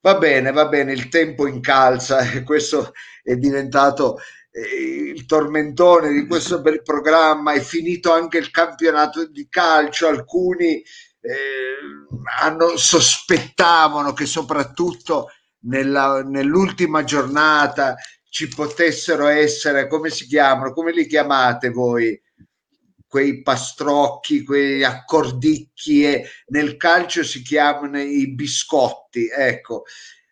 Va bene, va bene, il tempo incalza *laughs* e questo è diventato eh, il tormentone di questo bel programma, è finito anche il campionato di calcio, alcuni eh, hanno, sospettavano che soprattutto nella, nell'ultima giornata ci potessero essere, come si chiamano, come li chiamate voi? quei pastrocchi, quei accordicchi e nel calcio si chiamano i biscotti, ecco.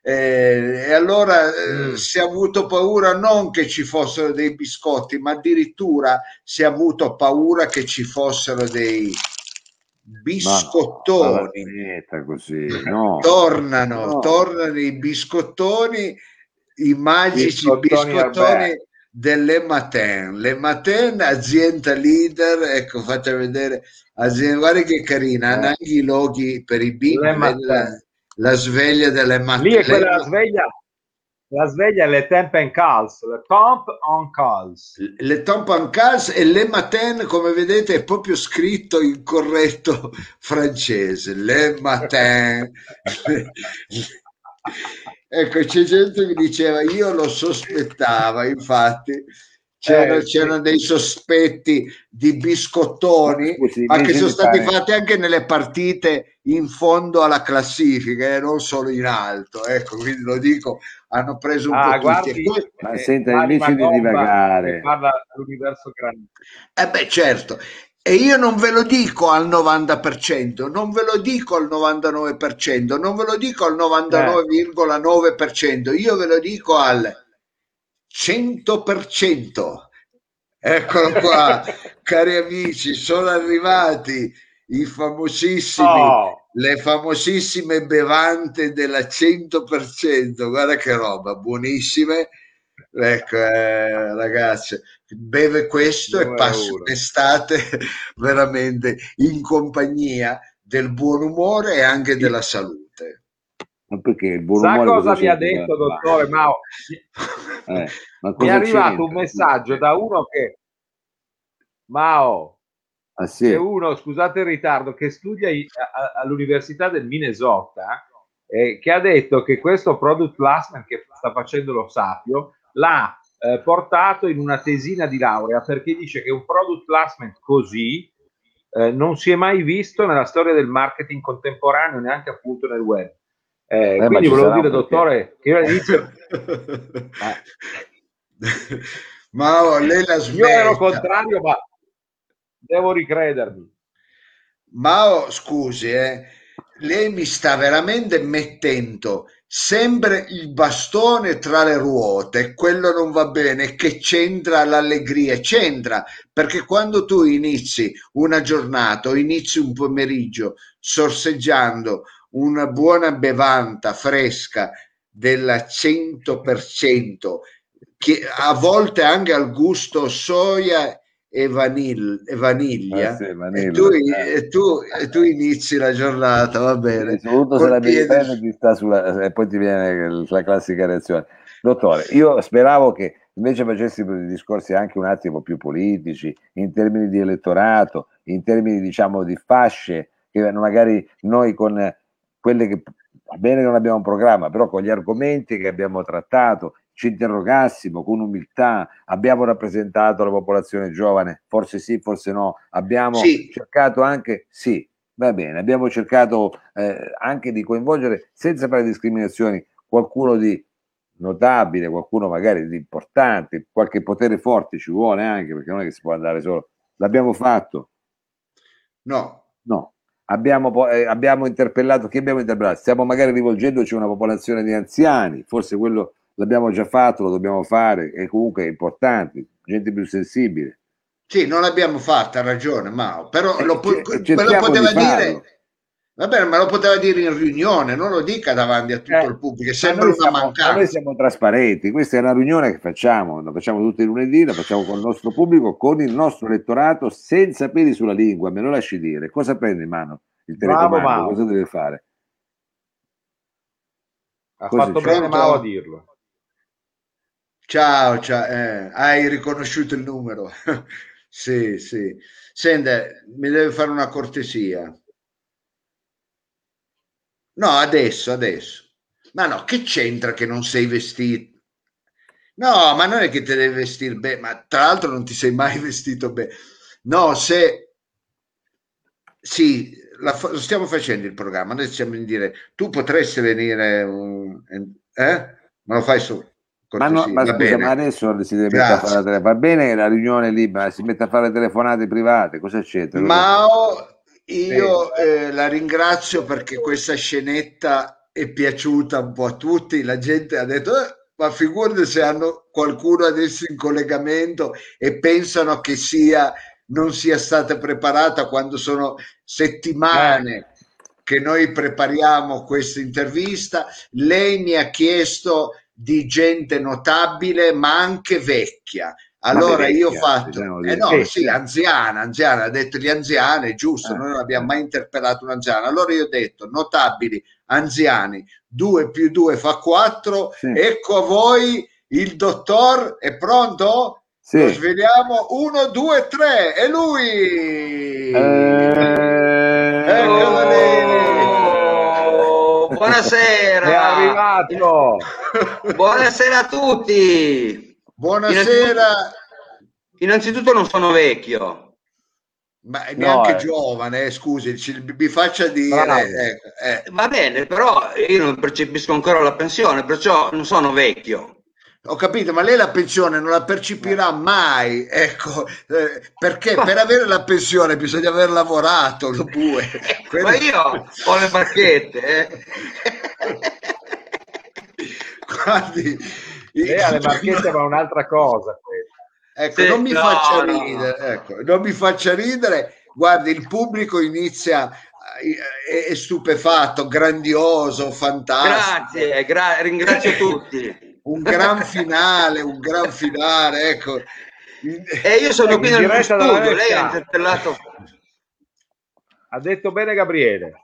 Eh, e allora eh, mm. si è avuto paura non che ci fossero dei biscotti, ma addirittura si è avuto paura che ci fossero dei biscottoni. No, così, no. tornano, no. tornano i biscottoni, i magici biscottoni, biscottoni delle Maten. Le Maten, azienda leader, ecco, faccia vedere, azienda, guarda che carina, hanno anche i loghi per i bimbi, la, la, sveglia delle Maten. Lì è quella le, sveglia, la sveglia le Temp and Calls, le Temp on Calls. Le Temp on Calls e le Maten, come vedete, è proprio scritto in corretto *laughs* francese, le Maten. *laughs* Ecco, c'è gente che diceva, io lo sospettava, infatti, c'era, eh, c'erano dei sospetti di biscottoni, sì, ma che sono stati fare. fatti anche nelle partite in fondo alla classifica e eh, non solo in alto. Ecco, quindi lo dico, hanno preso un ah, po' guardi, tutti. Ma senta, invece di divagare... Parla dell'universo grande. Eh beh, certo. E io non ve lo dico al 90%, non ve lo dico al 99%, non ve lo dico al 99,9%, io ve lo dico al 100%. Eccolo qua, *laughs* cari amici, sono arrivati i famosissimi, oh. le famosissime bevande della 100%, guarda che roba, buonissime. ecco, eh, ragazzi, beve questo e passa un'estate *laughs* veramente in compagnia del buon umore e anche della salute. Ma perché il buon Sa umore cosa mi ha detto, dottore Mao? Eh, ma Mi è arrivato un messaggio da uno che... Mao, Ah, sì. c'è uno, scusate il ritardo, che studia i- a- a- all'Università del Minnesota, eh, che ha detto che questo product placement che sta facendo lo Sapio l'ha eh, portato in una tesina di laurea perché dice che un product placement così eh, non si è mai visto nella storia del marketing contemporaneo, neanche appunto nel web. Eh, ma quindi volevo dire, perché. dottore, che io all'inizio *laughs* Ma oh, lei la io ero smetta. contrario, ma devo ricredermi. Mao, scusi, eh, lei mi sta veramente mettendo sempre il bastone tra le ruote, quello non va bene, che c'entra l'allegria, c'entra, perché quando tu inizi una giornata o inizi un pomeriggio sorseggiando una buona bevanda fresca della 100%, che a volte anche al gusto soia e, vanil- e vaniglia, Eh sì, e vanilla, tu, eh. e tu- e tu inizi la giornata, va bene. soprattutto se la piede- ti sta sulla, e poi ti viene la classica reazione. Dottore, io speravo che invece facessimo dei discorsi anche un attimo più politici, in termini di elettorato, in termini diciamo di fasce, che magari noi con quelle che va bene che non abbiamo un programma, però con gli argomenti che abbiamo trattato ci interrogassimo con umiltà, abbiamo rappresentato la popolazione giovane, forse sì, forse no, abbiamo Sì. cercato anche, sì, va bene, abbiamo cercato eh, anche di coinvolgere senza fare discriminazioni qualcuno di notabile, qualcuno magari di importante, qualche potere forte ci vuole anche perché non è che si può andare solo. L'abbiamo fatto? No, No. Abbiamo, eh, abbiamo interpellato chi abbiamo interpellato? Stiamo magari rivolgendoci a una popolazione di anziani, forse quello l'abbiamo già fatto, lo dobbiamo fare, è comunque importante, gente più sensibile. sì, non l'abbiamo fatta, ha ragione, Mao, però Eh, lo, po- me lo poteva di dire. Va bene, ma lo poteva dire in riunione, non lo dica davanti a tutto Eh, il pubblico, sembra una siamo, ma mancanza. noi siamo trasparenti, questa è una riunione che facciamo, la facciamo tutti i lunedì, la facciamo con il nostro pubblico, con il nostro elettorato, senza peli sulla lingua, me lo lasci dire. Cosa prende in mano il Bravo, telecomando? Mao. Cosa deve fare? Ha Così fatto c'è. bene? Mao a dirlo. Ciao, ciao, eh, hai riconosciuto il numero? *laughs* sì, sì. Senta, mi deve fare una cortesia. No, adesso, adesso. Ma no, che c'entra che non sei vestito? No, ma non è che ti devi vestire bene, ma tra l'altro non ti sei mai *laughs* vestito bene. No, se... Sì, la stiamo facendo il programma, adesso siamo in dire, tu potresti venire, eh? Me lo fai su Ma, no, ma scusa, ma adesso si deve mettere a fare la tele- Va bene la riunione libera, si mette a fare telefonate private, cosa c'entra? Cosa- Mao, io eh, la ringrazio perché questa scenetta è piaciuta un po' a tutti. La gente ha detto: "Eh, ma figurati se hanno qualcuno adesso in collegamento e pensano che sia, non sia stata preparata quando sono settimane che noi prepariamo questa intervista. Lei mi ha chiesto di gente notabile, ma anche vecchia. Allora Vabbè, io ho vecchia, fatto, diciamo eh no, sì, anziana, anziana, ha detto gli anziani, è giusto, Eh, noi non abbiamo mai interpellato un anziano. Allora io ho detto notabili, anziani, 2 più 2 fa 4, Sì. ecco a voi il dottor, è pronto? Sì. Lo sveliamo, 1, 2, 3, è lui! Eh, Eccolo lì! Oh, buonasera. È arrivato! Buonasera a tutti. Buonasera, Innanzitutto non sono vecchio. ma neanche eh. giovane, eh, scusi, mi faccia dire, Bravo. ecco, eh. Va bene, però io non percepisco ancora la pensione, perciò non sono vecchio. Ho capito, ma lei la pensione non la percepirà mai, ecco, eh, perché per avere la pensione bisogna aver lavorato, lo bue. Quello- *laughs* Ma io ho le bacchette. eh. *laughs* Guardi, Lei ha le marchette, ma un'altra cosa. Ecco, Sì, non mi no, faccia no, ridere, ecco, non mi faccia ridere. Guardi, il pubblico inizia, eh, è, è stupefatto, grandioso, fantastico. Grazie, gra- ringrazio *laughs* tutti. un gran finale, un gran finale, ecco. E io sono qui nel mio studio, lei ha interpellato. Ha detto bene Gabriele.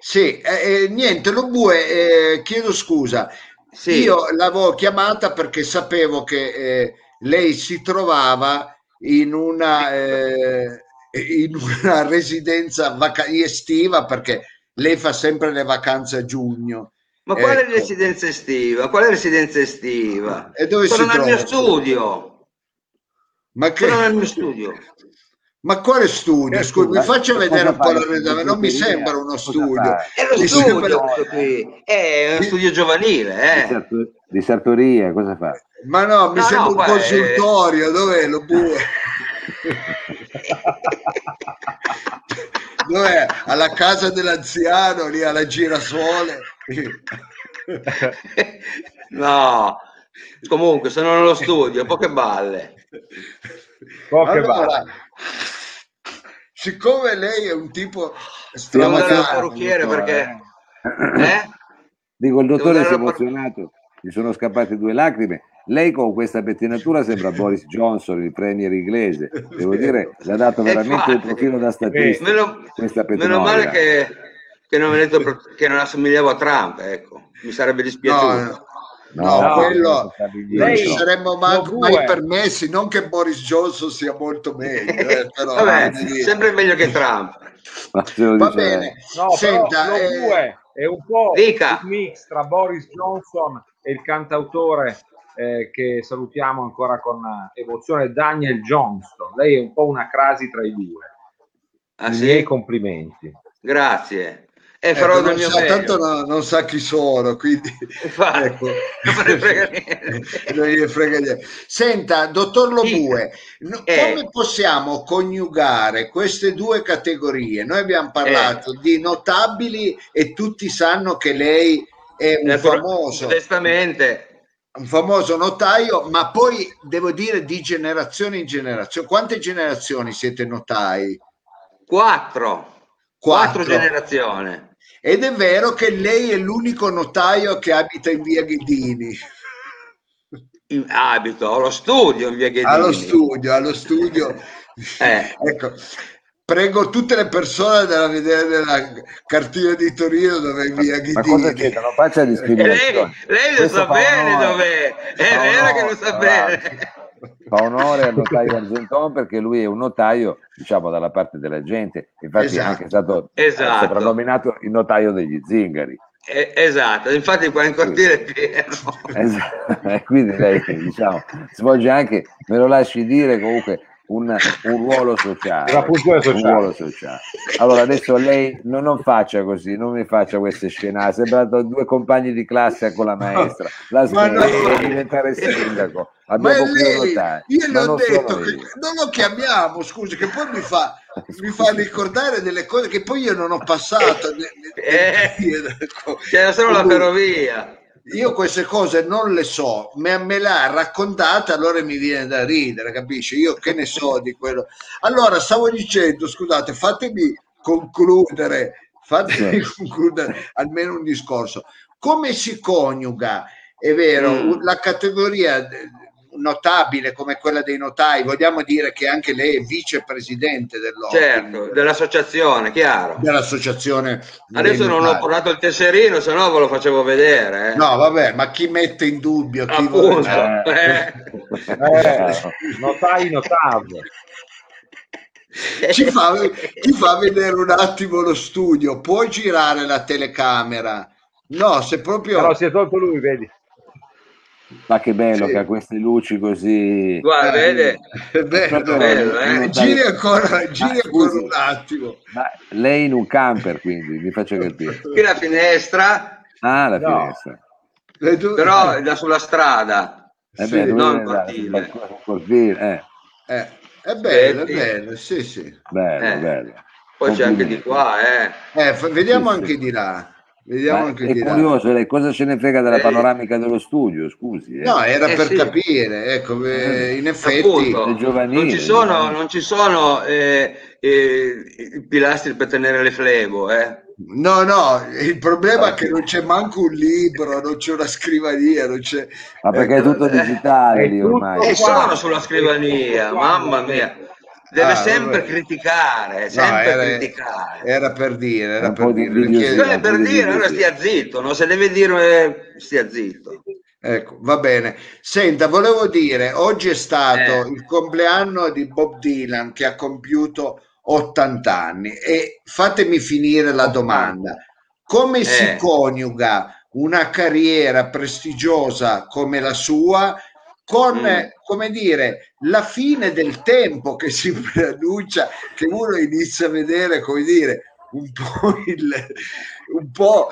Sì, eh, eh, niente, lo bue, eh, chiedo scusa. Sì. Io l'avevo chiamata perché sapevo che eh, lei si trovava in una, eh, in una *laughs* residenza vaca- estiva perché lei fa sempre le vacanze a giugno. Ma quale Ecco. residenza estiva? Quale residenza estiva? E dove Sono si nel mio trova? studio. Ma, che- Sono nel mio studio. Ma quale studio? Scusi, mi faccia vedere un po' l'arredamento, non mi sembra uno studio. È lo studio qui. È uno studio giovanile, Di, eh. di sartoria, cosa fa? Ma no, mi No, sembra no, un qua è- consultorio, dov'è lo bue? *laughs* Dov'è? Alla casa dell'anziano, lì alla girasole. No. Comunque, sono nello studio, poche balle. Poche Allora, balle. siccome lei è un tipo parrucchiere perché... Eh? Dico, il dottore si è emozionato, gli sono scappate due lacrime. Lei con questa pettinatura sembra Boris Johnson, il premier inglese. Devo dire, le ha dato veramente un profilo da statista. Meno, questa meno male che, che non mi ha detto che non assomigliavo a Trump, ecco. Mi sarebbe no, dispiaciuto. no, No, quello non ci no. saremmo mai, mai permessi, non che Boris Johnson sia molto meglio, eh, *laughs* però Vabbè, sempre meglio che Trump. Ma se lo va bene. No, Senta, però lo eh, due è un po' Dica. un mix tra Boris Johnson e il cantautore eh, che salutiamo ancora con eh, emozione, Daniel Johnston. Lei è un po' una crasi tra i due. Ah, I sì? miei complimenti. Grazie. E ecco, farò non del mio sa- tanto no- non sa chi sono, quindi *laughs* Infatti, ecco. non ne frega niente. Non frega niente. Senta, dottor Lobue, Eh. come possiamo coniugare queste due categorie? Noi abbiamo parlato Eh. di notabili e tutti sanno che lei è un Natura- famoso, Modestamente, un famoso notaio, ma poi devo dire di generazione in generazione. Quante generazioni siete notai? quattro. Quattro. Quattro generazioni. Ed è vero che lei è l'unico notaio che abita in via Ghidini. In abito, allo studio in via Ghedini. allo studio, allo studio. *laughs* Eh. Ecco, prego tutte le persone ad andare a vedere nella cartina di Torino dove è via Ma cosa Ghidini. c'entra? Non faccia E lei, discriminazione. lei lo Questo sa bene dov'è. È vero onore, che lo sa tra bene. Fa onore al notaio Argenton perché lui è un notaio, diciamo, dalla parte della gente. Infatti è Esatto. anche stato eh, Esatto. soprannominato il notaio degli zingari. Eh, esatto, infatti qua in cortile è pieno. Esatto. *laughs* E quindi lei, diciamo, svolge anche, me lo lasci dire, comunque un, un ruolo sociale. Una funzione Un sociale. ruolo sociale. Allora adesso lei non, non faccia così, non mi faccia queste scene. Sembrato due compagni di classe con la maestra. La Ma no. smetta di diventare sindaco. Abbiamo lei, notaio. io le ho non detto che non lo chiamiamo, scusi, che poi mi fa, *laughs* mi fa ricordare delle cose che poi io non ho passato. Eh. *laughs* ecco. C'era solo la ferrovia. Io queste cose non le so, me, me l'ha raccontata, allora mi viene da ridere, capisci? Io che ne so di quello. Allora, stavo dicendo, scusate, fatemi concludere, fatemi concludere almeno un discorso. Come si coniuga, è vero, Mm. la categoria notabile come quella dei notai, vogliamo dire che anche lei è vicepresidente dell'ordine, Certo, dell'associazione, chiaro. dell'associazione. Adesso non ho notai. portato il tesserino, se no ve lo facevo vedere. eh. No, vabbè, ma chi mette in dubbio? Chi Appunto. vuole- Eh. Eh, notai notabile. ci fa, ti fa vedere un attimo lo studio, puoi girare la telecamera? No, se proprio... Però si è tolto lui, vedi. Ma che bello Sì. che ha queste luci così. Guarda, vede? È bello, bello, eh. notaio- Giri ancora, giri Ma ancora scusi, un attimo. ma lei in un camper, quindi mi faccia *laughs* capire. Qui la finestra, Ah, la No. finestra. E tu- però da sulla strada. Eh Sì, beh, non cortile. Cortile, eh. eh, è bello, è Vedi? bello, sì, sì. Bello, Eh. bello. Poi c'è anche di qua, eh. Eh, vediamo Sì, sì. anche di là. Vediamo Ma anche è curioso, lei cosa ce ne frega della Eh. panoramica dello studio, scusi. eh. No, era Eh, per sì. capire, ecco, eh, in effetti... Appunto, non ci sono, non ci sono eh, eh, i pilastri per tenere le flebo, eh. No, no, il problema è che non c'è manco un libro, non c'è una scrivania, non c'è... Ma perché è tutto Eh, digitale ormai. E sono sulla scrivania, mamma mia. Deve Ah, sempre vabbè. criticare, No, sempre era, criticare. era per dire, era per dire. invidiosi. perché- Eh, per dire, allora stia zitto, no? se deve dire stia zitto. Ecco, va bene. Senta, volevo dire, oggi è stato Eh. il compleanno di Bob Dylan che ha compiuto 80 anni e fatemi finire la 80. domanda. Come si Eh. coniuga una carriera prestigiosa come la sua con, Mm. come dire, la fine del tempo che si *laughs* preannuncia, che uno inizia a vedere, come dire, un po' il, un po'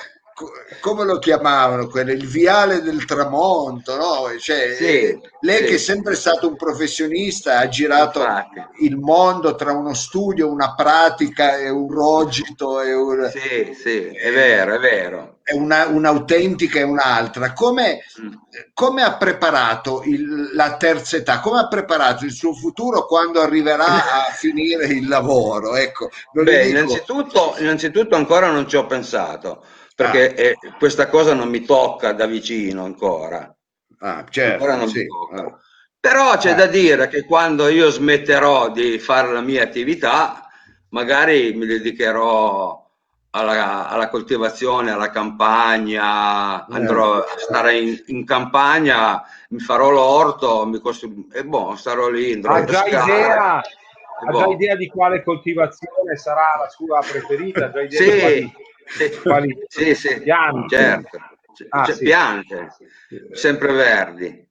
come lo chiamavano quello, il viale del tramonto, no? Cioè, Sì, eh, lei sì. che è sempre stato un professionista, ha girato Infatti. il mondo tra uno studio, una pratica e un rogito e, un- Sì, sì, è vero, è vero. e una- un'autentica e un'altra. Come, Mm. come ha preparato il- la terza età? Come ha preparato il suo futuro quando arriverà *laughs* a finire il lavoro? Ecco, Beh, innanzitutto, innanzitutto ancora non ci ho pensato, perché Ah. eh, questa cosa non mi tocca da vicino ancora. Ah, certo, ancora non sì, mi tocca. ah. Però c'è Ah. da dire che quando io smetterò di fare la mia attività, magari mi dedicherò alla, alla coltivazione, alla campagna, andrò a stare in, in campagna, mi farò l'orto, mi costru- e boh, starò lì, andrò Ha a già pescare. idea, ha boh. già idea di quale coltivazione sarà la sua preferita? Già idea Sì, sì, quali sì, sì, piante? certo. Ah, cioè, sì. piante, sempre verdi.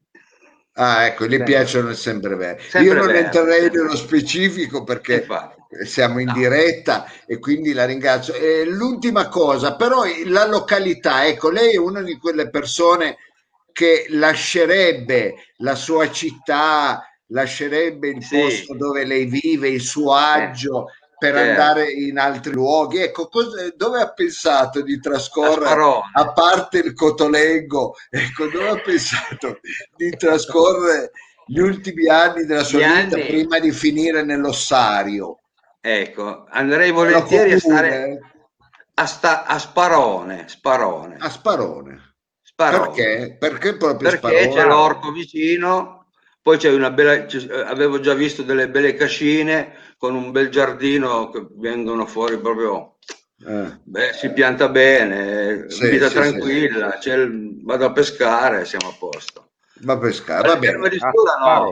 Ah, ecco, gli piacciono il sempreverde. Io Sempre non verde, entrerei sempre. nello specifico perché Infatti. siamo in No. diretta e quindi la ringrazio. E l'ultima cosa, però la località, ecco, lei è una di quelle persone che lascerebbe la sua città, lascerebbe il Sì. posto dove lei vive, il suo agio per andare in altri luoghi. Ecco, cosa- dove ha pensato di trascorrere? A parte il Cotolengo, ecco, dove ha pensato di trascorrere gli ultimi anni della sua Gli vita anni- prima di finire nell'ossario? Ecco, andrei volentieri a stare a, sta- a Sparone, Sparone, a Sparone. Sparone. Perché? Perché proprio Perché Sparone? c'è l'orco vicino, poi c'è una bella, eh, avevo già visto delle belle cascine con un bel giardino che vengono fuori proprio, Eh, beh, si pianta bene, Sì, vita sì, tranquilla, c'è il- vado a pescare, siamo a posto. va a pescare, va bene. di Stura no, Ah,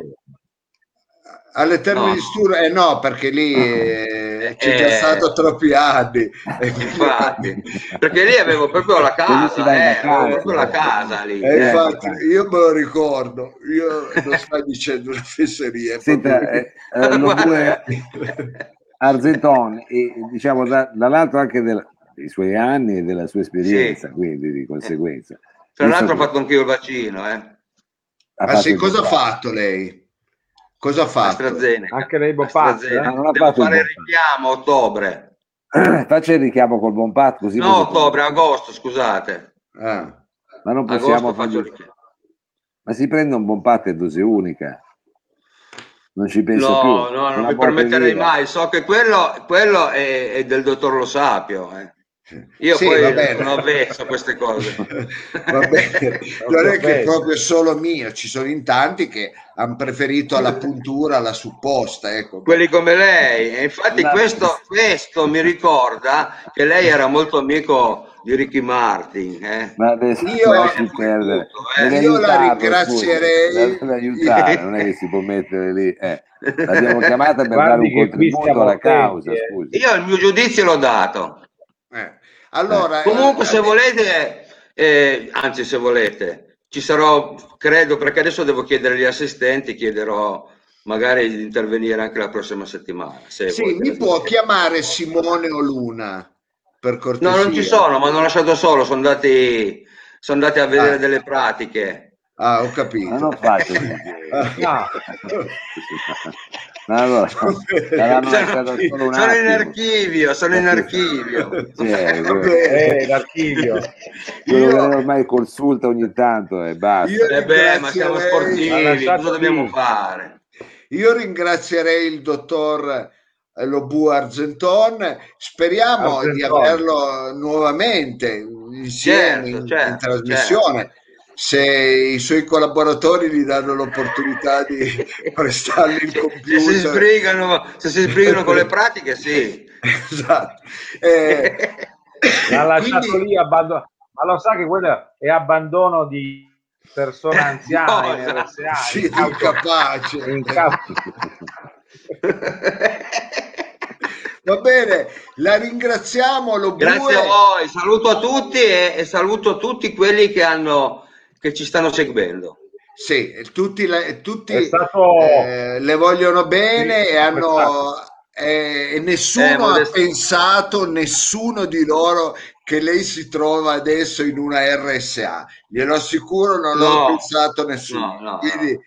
Alle terme No. di Stura, eh no, perché lì eh, c'è già Eh. stato troppi anni. E infatti, perché lì avevo proprio la casa, eh, avevo vacanza. proprio la casa lì. Eh. infatti io me lo ricordo, io non sto dicendo una fesseria. Senta, proprio- eh, eh, *laughs* Argenton, e, diciamo da- dall'altro anche del- dei suoi anni e della sua esperienza, Sì. quindi di conseguenza. Tra l'altro ho fatto anch'io il vaccino, eh. ha Ah sì, cosa ha fatto lei? Cosa ha fatto? AstraZeneca. Anche lei AstraZeneca. eh? Non Devo fatto fare il richiamo a ottobre. *clears throat* Faccia il richiamo col Bompat così. No, ottobre, agosto, scusate. Ah. Ma non possiamo Agosto faccio il fargli- richiamo. Ma si prende un Bompat e dose unica. Non ci penso No, più. no, non Una mi permetterei via. mai. So che quello, quello è, è del dottor Lo Sapio. eh. Io Sì, poi sono avvezzo a queste cose. Va bene, non *laughs* *laughs* è che è proprio solo mio, ci sono in tanti che hanno preferito alla puntura la supposta. Ecco. Quelli come lei. E infatti questo, questo mi ricorda che lei era molto amico di Ricky Martin. eh. Ma adesso Io- perdere. Eh, Deve io la ringrazierei. aiutare, non è che si può mettere lì. eh. L'abbiamo chiamata per Guardi dare un contributo alla causa, eh. scusi. Io il mio giudizio l'ho dato. Eh, Allora, Comunque, eh, se volete, eh, anzi, se volete, ci sarò, credo, perché adesso devo chiedere agli assistenti, chiederò magari di intervenire anche la prossima settimana. Se sì, volete. mi può chiamare Simone o Luna per cortesia. No, non ci sono, ma hanno lasciato solo, sono andati, sono andati a vedere Ah. delle pratiche. Ah, ho Ma capito. non faccio *laughs* così. *laughs* Allora, lasciato Sono, solo un sono in archivio, sono in archivio. Sì, *laughs* eh, bene. Eh, l'archivio. quello Io- ormai consulta ogni tanto e basta. Io- Eh beh, ma siamo Ringrazierei- sportivi, cosa dobbiamo fare? Io ringrazierei il dottor eh, lo Bu Argenton. Speriamo Argenton. di averlo nuovamente insieme Certo, in, certo, in trasmissione. Se i suoi collaboratori gli danno l'opportunità di *laughs* prestargli il Se si computer, sbrigano, se si sbrigano con le pratiche, sì. *laughs* esatto. Eh, L'ha *laughs* lasciato quindi- lì abbandonato. Ma lo sa che quello è abbandono di persone anziane in No, RSA. sì, in causa- incapace. in causa- Va bene, la ringraziamo. Lo Grazie Bue. a voi, saluto a tutti e, e saluto tutti quelli che, hanno, che ci stanno seguendo. Sì, tutti, la- tutti stato eh, le vogliono bene Sì, e hanno eh, e nessuno Eh, ha pensato, nessuno di loro che lei si trova adesso in una RSA. Glielo assicuro, non l'ha No. pensato nessuno. No, no, Quindi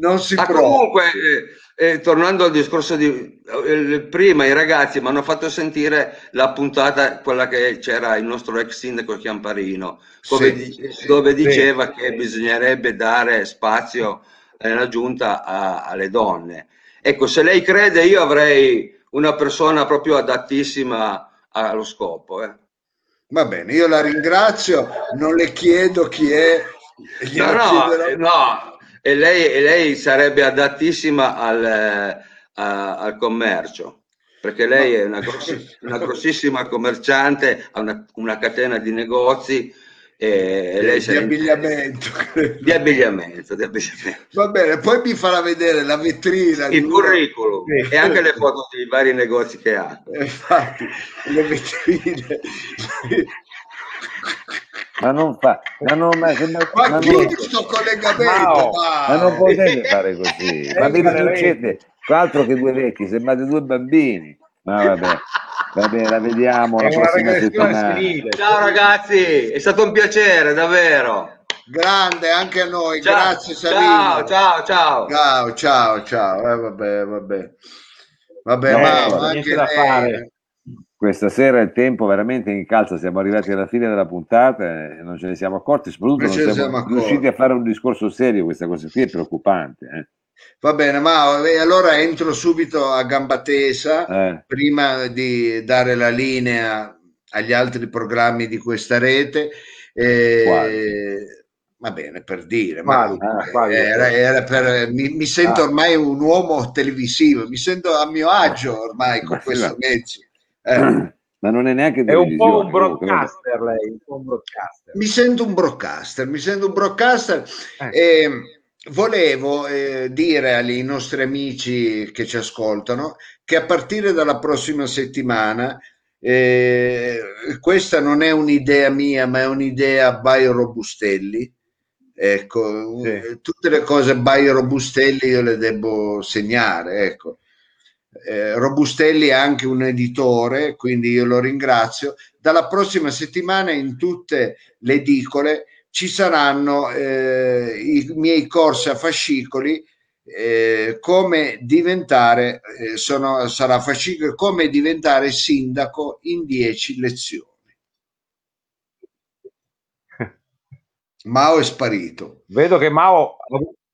non si Ah, prova. comunque, eh, eh, tornando al discorso di eh, prima, i ragazzi mi hanno fatto sentire la puntata, quella che c'era il nostro ex sindaco Chiamparino, dove, Sì, di- sì, dove sì. diceva che bisognerebbe dare spazio nella giunta a- alle donne. Ecco, se lei crede, io avrei una persona proprio adattissima allo scopo. eh. Va bene, io la ringrazio, non le chiedo chi è. No, no, eh, no, e lei, e lei sarebbe adattissima al, eh, a- al commercio, perché lei è una, grossi- una grossissima commerciante, ha una, una catena di negozi e lei di abbigliamento. di abbigliamento, di abbigliamento. Va bene, poi mi farà vedere la vetrina. Il curriculum Sì. e anche le foto dei vari negozi che ha. Infatti, le vetrine. *laughs* Ma non fa, ma non, ma, ma- Ma ma non- sto collegamento, dai. ma non potete fare così. Ma vi Eh, ma lei- riducete, altro che due vecchi, sembrate due bambini. Ma vabbè, va bene, la vediamo la prossima regressione settimana. Ciao ragazzi, è stato un piacere, davvero. Grande anche a noi, Ciao, grazie Savino. ciao, ciao, ciao. Ciao, ciao, ciao. Eh, vabbè, vabbè. Vabbè, No, ma niente anche da lei- fare. Questa sera il tempo veramente incalza, siamo arrivati alla fine della puntata e non ce ne siamo accorti, soprattutto Non siamo, siamo riusciti a fare un discorso serio, questa cosa qui è preoccupante. eh. Va bene, ma eh, allora entro subito a gamba tesa. Eh, prima di dare la linea agli altri programmi di questa rete, eh, va bene per dire, ma Quali? Ah, era, era per, mi, mi sento Ah. ormai un uomo televisivo, mi sento a mio agio ormai con ma- mezzi. Eh, ma non è neanche È un po' un broadcaster lei, un po' un broadcaster. mi sento un broadcaster, mi sento un broadcaster Eh. e volevo eh, dire ai nostri amici che ci ascoltano che a partire dalla prossima settimana eh, questa non è un'idea mia, ma è un'idea by Robustelli. Ecco, Sì. tutte le cose by Robustelli io le devo segnare, ecco. Eh, Robustelli è anche un editore, quindi io lo ringrazio. Dalla prossima settimana in tutte le edicole ci saranno eh, i miei corsi a fascicoli. eh, come diventare eh, sono, sarà fascicolo come diventare sindaco in 10 lezioni. *laughs* Mao è sparito. Vedo che Mao,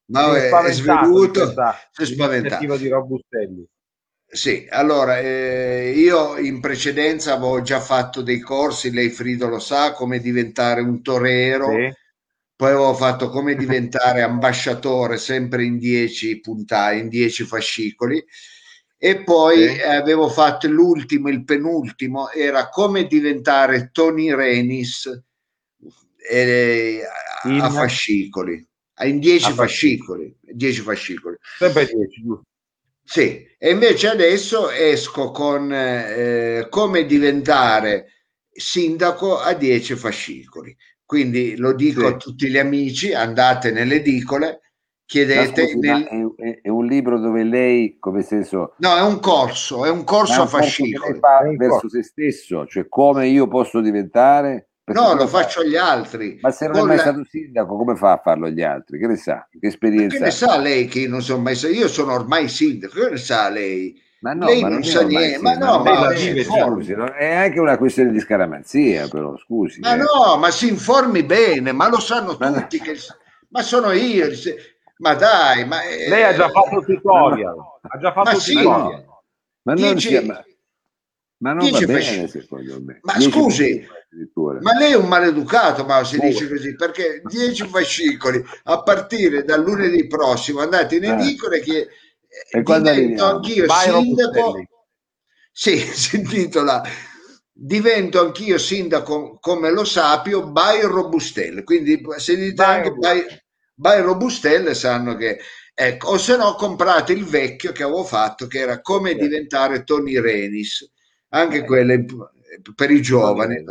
Mao è, è svenuto, si è spaventato. di Robustelli. Sì, allora eh, io in precedenza avevo già fatto dei corsi, lei Frido lo sa, come diventare un torero, Sì. poi avevo fatto come diventare ambasciatore sempre in 10 puntate, in 10 fascicoli e poi Sì. avevo fatto l'ultimo, il penultimo, era come diventare Tony Renis eh, a, In- a fascicoli, in 10 A fascicoli. fascicoli, 10 fascicoli. Sempre 10, giusto? Sì, e invece adesso esco con eh, come diventare sindaco a 10 fascicoli. Quindi lo dico Sì. a tutti gli amici, andate nelle edicole, chiedete. Scusi, nel- è, è- un libro dove lei, come senso, No, è un corso, è un corso a corso che lei fascicoli. fa verso corso. se stesso, cioè come io posso diventare? No, lo fa- faccio agli altri. Ma se non è Con mai la- stato sindaco, come fa a farlo agli altri? Che ne sa? Che Che esperienza? ne sa lei che non sono mai stato? Io sono ormai sindaco, che ne sa lei? Ma no, lei ma non è sa niente, ma no, Lei ma la si vive. Scusi, no? è anche una questione di scaramanzia, però, scusi. Ma eh. no, ma si informi bene, ma lo sanno Ma no. tutti che... Ma sono io, se- ma dai, ma... eh, Lei ha già fatto il tutorial. Ha già fatto Ma il sì, Ma tutorial. no. Ma non, Dieci- sia- ma, ma non va dieci bene, fasci- secondo me. Ma Dieci scusi, addirittura. Ma lei è un maleducato, ma se Oh. dice così, perché 10 fascicoli a partire dal lunedì prossimo andate in Eh. edicola e che E quando anch'io Byron sindaco. Sì, *laughs* si intitola Divento anch'io sindaco come lo sapio by Robustelle. Quindi se dite By anche by, by Robustelle sanno che ecco, o se no comprate il vecchio che avevo fatto che era come diventare Tony Renis. Anche Eh. quelle per i giovani.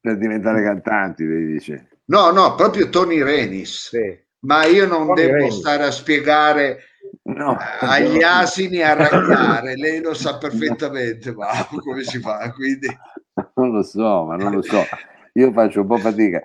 Per diventare cantanti, lei dice. No, no, proprio Tony Renis. Sì. Ma io non Tony devo Renis. stare a spiegare No, agli no. asini a ragnare, lei lo sa perfettamente, ma *laughs* come si fa? Quindi *laughs* Non lo so, ma non lo so. Io faccio un po' fatica.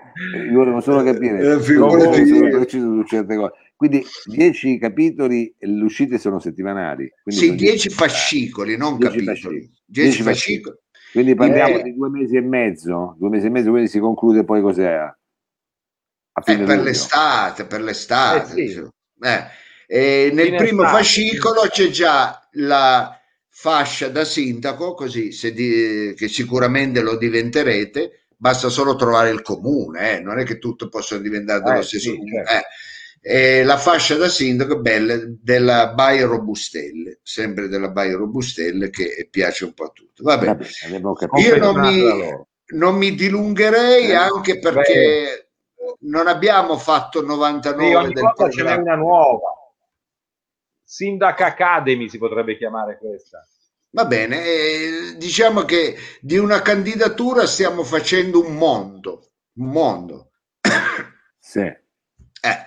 Io volevo solo capire. Eh, non figurati sono certe cose. Quindi 10 capitoli, le uscite sono settimanali. Sì, sono 10 fascicoli, non 10 capitoli. fascicoli. 10 10 fascicoli. Quindi parliamo Eh. di due mesi e mezzo. Due mesi e mezzo, quindi si conclude poi cos'è? A fine Eh, per luglio. l'estate, per l'estate. Eh, sì. Eh, e nel Fine primo estate. fascicolo c'è già la fascia da sindaco, così se di- che sicuramente lo diventerete, basta solo trovare il comune, eh, non è che tutto possa diventare dello Eh, stesso sì, comune. certo. Eh. E la fascia da sindaco è bella della Baia Robustelle, sempre della Baia Robustelle che piace un po' a tutti. Vabbè, Vabbè, abbiamo capito. io non mi, non mi dilungherei Eh, anche perché non abbiamo fatto 99 Sì, ogni del volta ce n'è una nuova. Sindac Academy si potrebbe chiamare questa. Va bene, eh, diciamo che di una candidatura stiamo facendo un mondo, un mondo. Sì. Eh,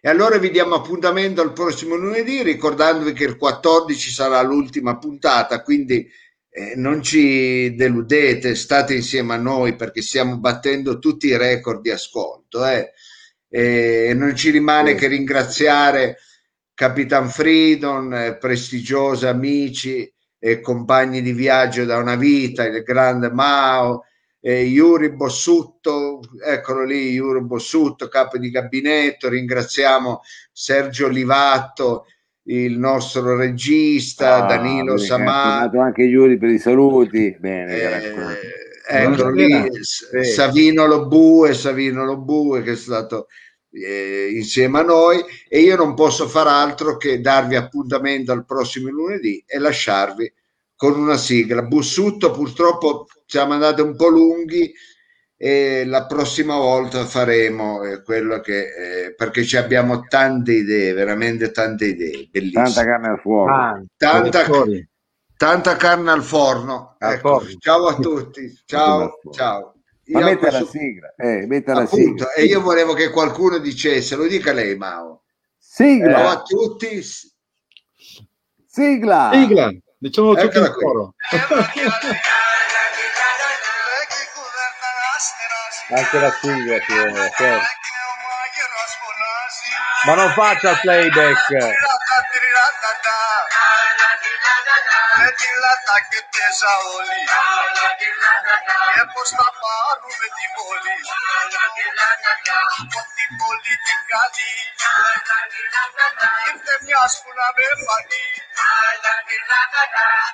E allora vi diamo appuntamento al prossimo lunedì, ricordandovi che il 14 sarà l'ultima puntata, quindi eh, non ci deludete, state insieme a noi perché stiamo battendo tutti i record di ascolto. eh. E non ci rimane Sì. che ringraziare Capitan Freedom, eh, prestigiosi amici e compagni di viaggio da una vita, il grande Mao, eh, Yuri Bossutto, eccolo lì, Yuri Bossutto, capo di gabinetto, ringraziamo Sergio Livatto, il nostro regista, Ah, Danilo bene, chiamato anche Iuri per i saluti. Bene, eh, eccolo lì. Savino Lobue, Savino Lobue che è stato eh, insieme a noi. E io non posso far altro che darvi appuntamento al prossimo lunedì e lasciarvi con una sigla. Bussutto purtroppo siamo andati un po' lunghi e la prossima volta faremo eh, quello che eh, perché ci abbiamo tante idee, veramente tante idee, bellissime. Tanta carne al fuoco. Ah, Tanta, tanta carne al forno. Ecco, forno. ciao a tutti. Ciao, ciao. Ma metta la sigla. Eh, metta la appunto, sigla. e io volevo che qualcuno dicesse, lo dica lei, Mao. Sigla. Ciao a tutti. Sigla. Sigla, diciamo in qui. coro. *laughs* anche la sigla si vuole, certo. Ma non faccia Με τη λάτα και παίζα όλοι. Και πως θα πάρουμε την πόλη Από την πόλη την καλή Ήρθε μιας που να με φανεί.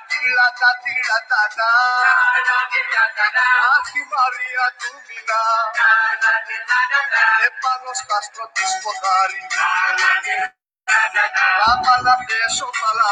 Τιλάτα, τιλάτα, τα Αχ η Μαρία του μηνά. Επάνω στα στρωτής ποδάρι La mala beso pa' la.